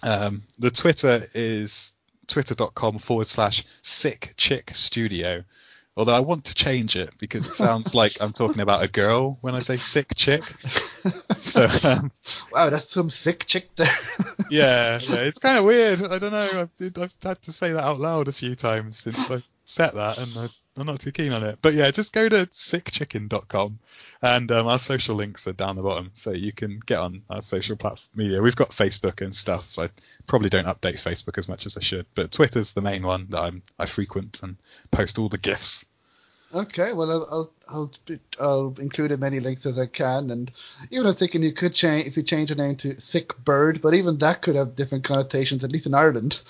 Um, the Twitter is twitter.com forward slash sick chick studio Although I want to change it because it sounds like I'm talking about a girl when I say sick chick. So um, Wow, that's some sick chick there. yeah, yeah, it's kind of weird. I don't know. I've, I've had to say that out loud a few times since I set that, and I, I'm not too keen on it. But yeah, just go to sickchicken.com, and um, our social links are down the bottom, so you can get on our social platform media. We've got Facebook and stuff. I probably don't update Facebook as much as I should, but Twitter's the main one that I'm I frequent and post all the gifs. Okay, well, I'll, I'll I'll I'll include as many links as I can, and even I'm thinking you could change if you change your name to Sick Bird, but even that could have different connotations, at least in Ireland.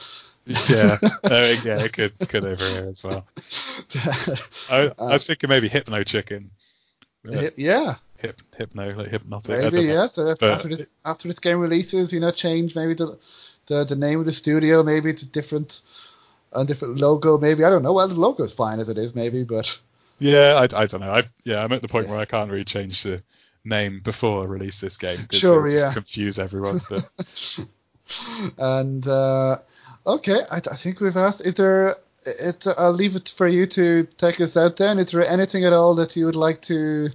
Yeah, uh, yeah, it could could over here as well. I, I was thinking maybe Hypno Chicken. Uh, yeah, hip, hypno, like hypnotic. Maybe yeah. So But after this after this game releases, you know, change maybe the the, the name of the studio, maybe it's a different a different logo, maybe I don't know. Well, the logo is fine as it is, maybe, but Yeah, I, I don't know. I, yeah, I'm at the point where I can't really change the name before I release this game. Sure, yeah. confuse everyone. But and uh, okay, I, I think we've asked. Is there? It, I'll leave it for you to take us out. Then, is there anything at all that you would like to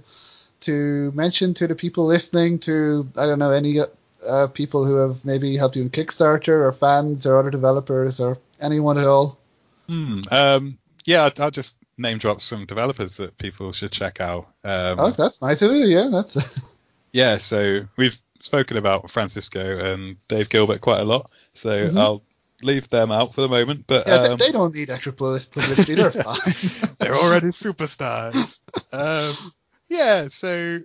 to mention to the people listening? To I don't know any uh, people who have maybe helped you in Kickstarter or fans or other developers or anyone at all. hmm, um, yeah, I'll, I'll just name drop some developers that people should check out. Um, Oh, that's nice of you. Yeah, that's Yeah, so we've spoken about Francisco and Dave Gilbert quite a lot, so Mhm. I'll leave them out for the moment. But yeah. um, they, they don't need extra public- publicity. They're fine. they're already superstars. um, yeah, so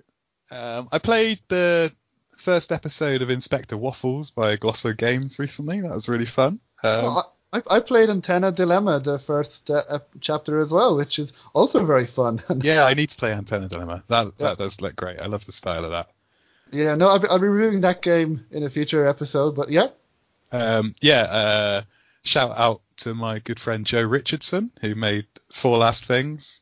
um, I played the first episode of Inspector Waffles by Glosso Games recently. That was really fun. Um, Oh, I, I played Antenna Dilemma, the first uh, chapter as well, which is also very fun. yeah, I need to play Antenna Dilemma. That Yeah. that does look great. I love the style of that. Yeah, no, I'll be, I'll be reviewing that game in a future episode, but yeah. Um, yeah, uh, shout out to my good friend Joe Richardson, who made Four Last Things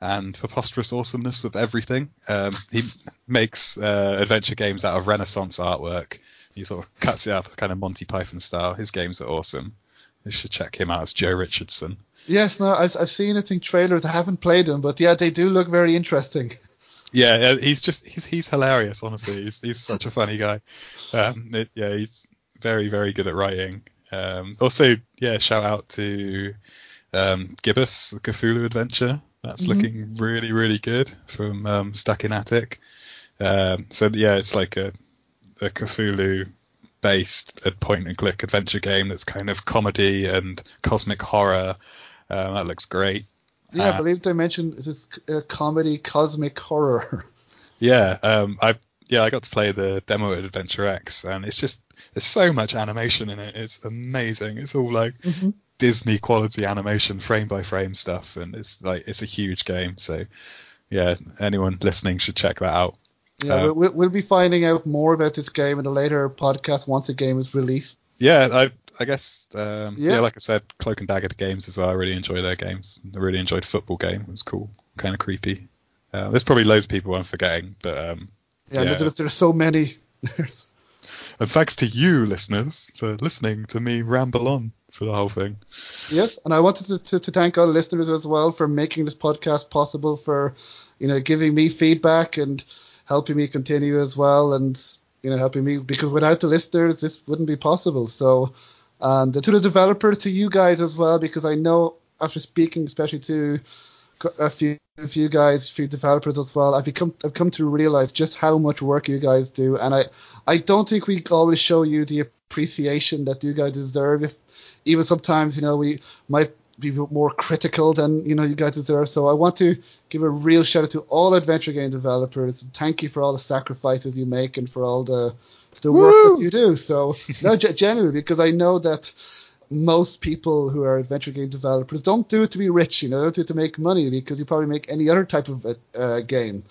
and Preposterous Awesomeness of Everything. Um, he makes uh, adventure games out of Renaissance artwork. He sort of cuts it up kind of Monty Python style. His games are awesome. You should check him out. It's Joe Richardson. Yes, no, I've, I've seen it in trailers. I haven't played them, but yeah, they do look very interesting. Yeah, he's just he's he's hilarious. Honestly, he's he's such a funny guy. Um, it- yeah, he's very very good at writing. Um, also, yeah, shout out to um, Gibbous, the Cthulhu Adventure. That's Mhm. looking really really good from um, Stuck in Attic. Um, so yeah, it's like a a Cthulhu based point and click adventure game that's kind of comedy and cosmic horror. Um, that looks great. Yeah, Uh, I believe they mentioned this is a comedy cosmic horror. Yeah, um, I yeah I got to play the demo at Adventure X, and it's just there's so much animation in it. It's amazing. It's all like Mhm. Disney quality animation, frame by frame stuff, and it's like it's a huge game. So yeah, anyone listening should check that out. Yeah, Uh, we'll, we'll be finding out more about this game in a later podcast once the game is released. Yeah, I I guess um, Yeah. yeah. like I said, Cloak and Dagger games as well. I really enjoy their games. I really enjoyed Football Game. It was cool, kind of creepy. Uh, there's probably loads of people I'm forgetting, but um, Yeah, Yeah. There's, there's so many. and thanks to you listeners for listening to me ramble on for the whole thing. Yes, and I wanted to, to, to thank all the listeners as well for making this podcast possible, for you know giving me feedback and helping me continue as well, and you know helping me because without the listeners this wouldn't be possible. So, and to the developers, to you guys as well, because I know after speaking, especially to a few a few guys, a few developers as well, I've become I've come to realize just how much work you guys do, and I I don't think we always show you the appreciation that you guys deserve. If even sometimes you know we might be more critical than you know you guys deserve. So I want to give a real shout out to all adventure game developers. Thank you for all the sacrifices you make and for all the the work that you do. So no, ge- genuinely, because I know that most people who are adventure game developers don't do it to be rich. You know, don't do it to make money because you probably make any other type of uh, game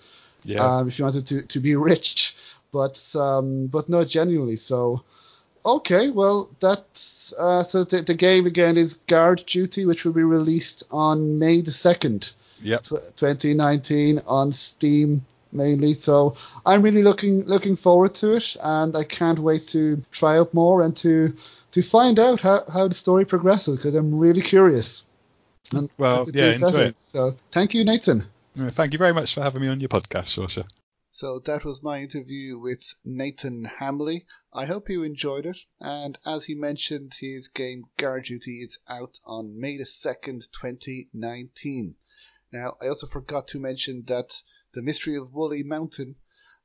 Yeah. um, if you wanted to, to be rich. But um, but no, genuinely. So okay, well that's uh, so the, the game again is Guard Duty, which will be released on May the second, yep. 2019 on Steam mainly. So I'm really looking looking forward to it, and I can't wait to try out more and to to find out how, how the story progresses because I'm really curious. And Well, yeah, it, enjoy it. So thank you, Nathan. Thank you very much for having me on your podcast, Shorsha. So that was my interview with Nathan Hamley. I hope you enjoyed it. And as he mentioned, his game Guard Duty is out on May the 2nd, 2019. Now, I also forgot to mention that The Mystery of Woolly Mountain,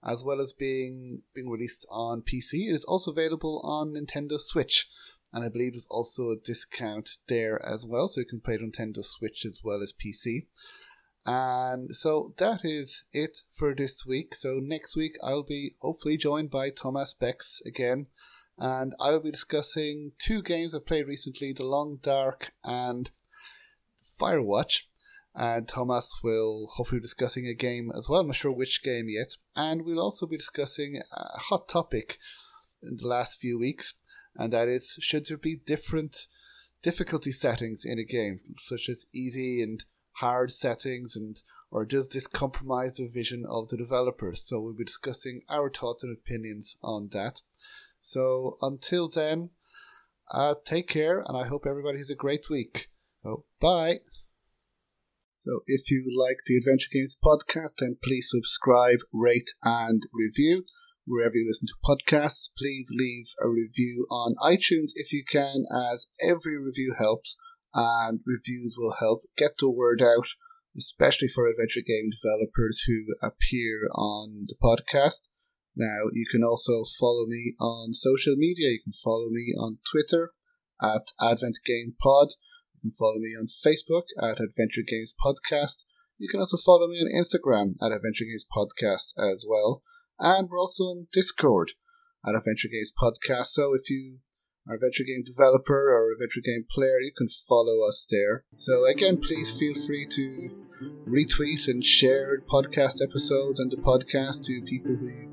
as well as being being released on PC, it is also available on Nintendo Switch. And I believe there's also a discount there as well, so you can play Nintendo Switch as well as PC. And so that is it for this week. So next week I'll be hopefully joined by Thomas Bex again. And I'll be discussing two games I've played recently, The Long Dark and Firewatch. And Thomas will hopefully be discussing a game as well. I'm not sure which game yet. And we'll also be discussing a hot topic in the last few weeks, and that is should there be different difficulty settings in a game, such as easy and hard settings and or does this compromise the vision of the developers? So we'll be discussing our thoughts and opinions on that. So until then, uh, take care and I hope everybody has a great week. So bye. So if you like the Adventure Games podcast, then please subscribe, rate, and review wherever you listen to podcasts. Please leave a review on iTunes if you can, as every review helps and reviews will help get the word out, especially for adventure game developers who appear on the podcast. Now, you can also follow me on social media. You can follow me on Twitter at Advent Game Pod. Can follow me on Facebook at Adventure Games Podcast. You can also follow me on Instagram at Adventure Games Podcast as well. And we're also on Discord at Adventure Games Podcast. So if you are a adventure game developer or a adventure game player, you can follow us there. So again, please feel free to retweet and share podcast episodes and the podcast to people who you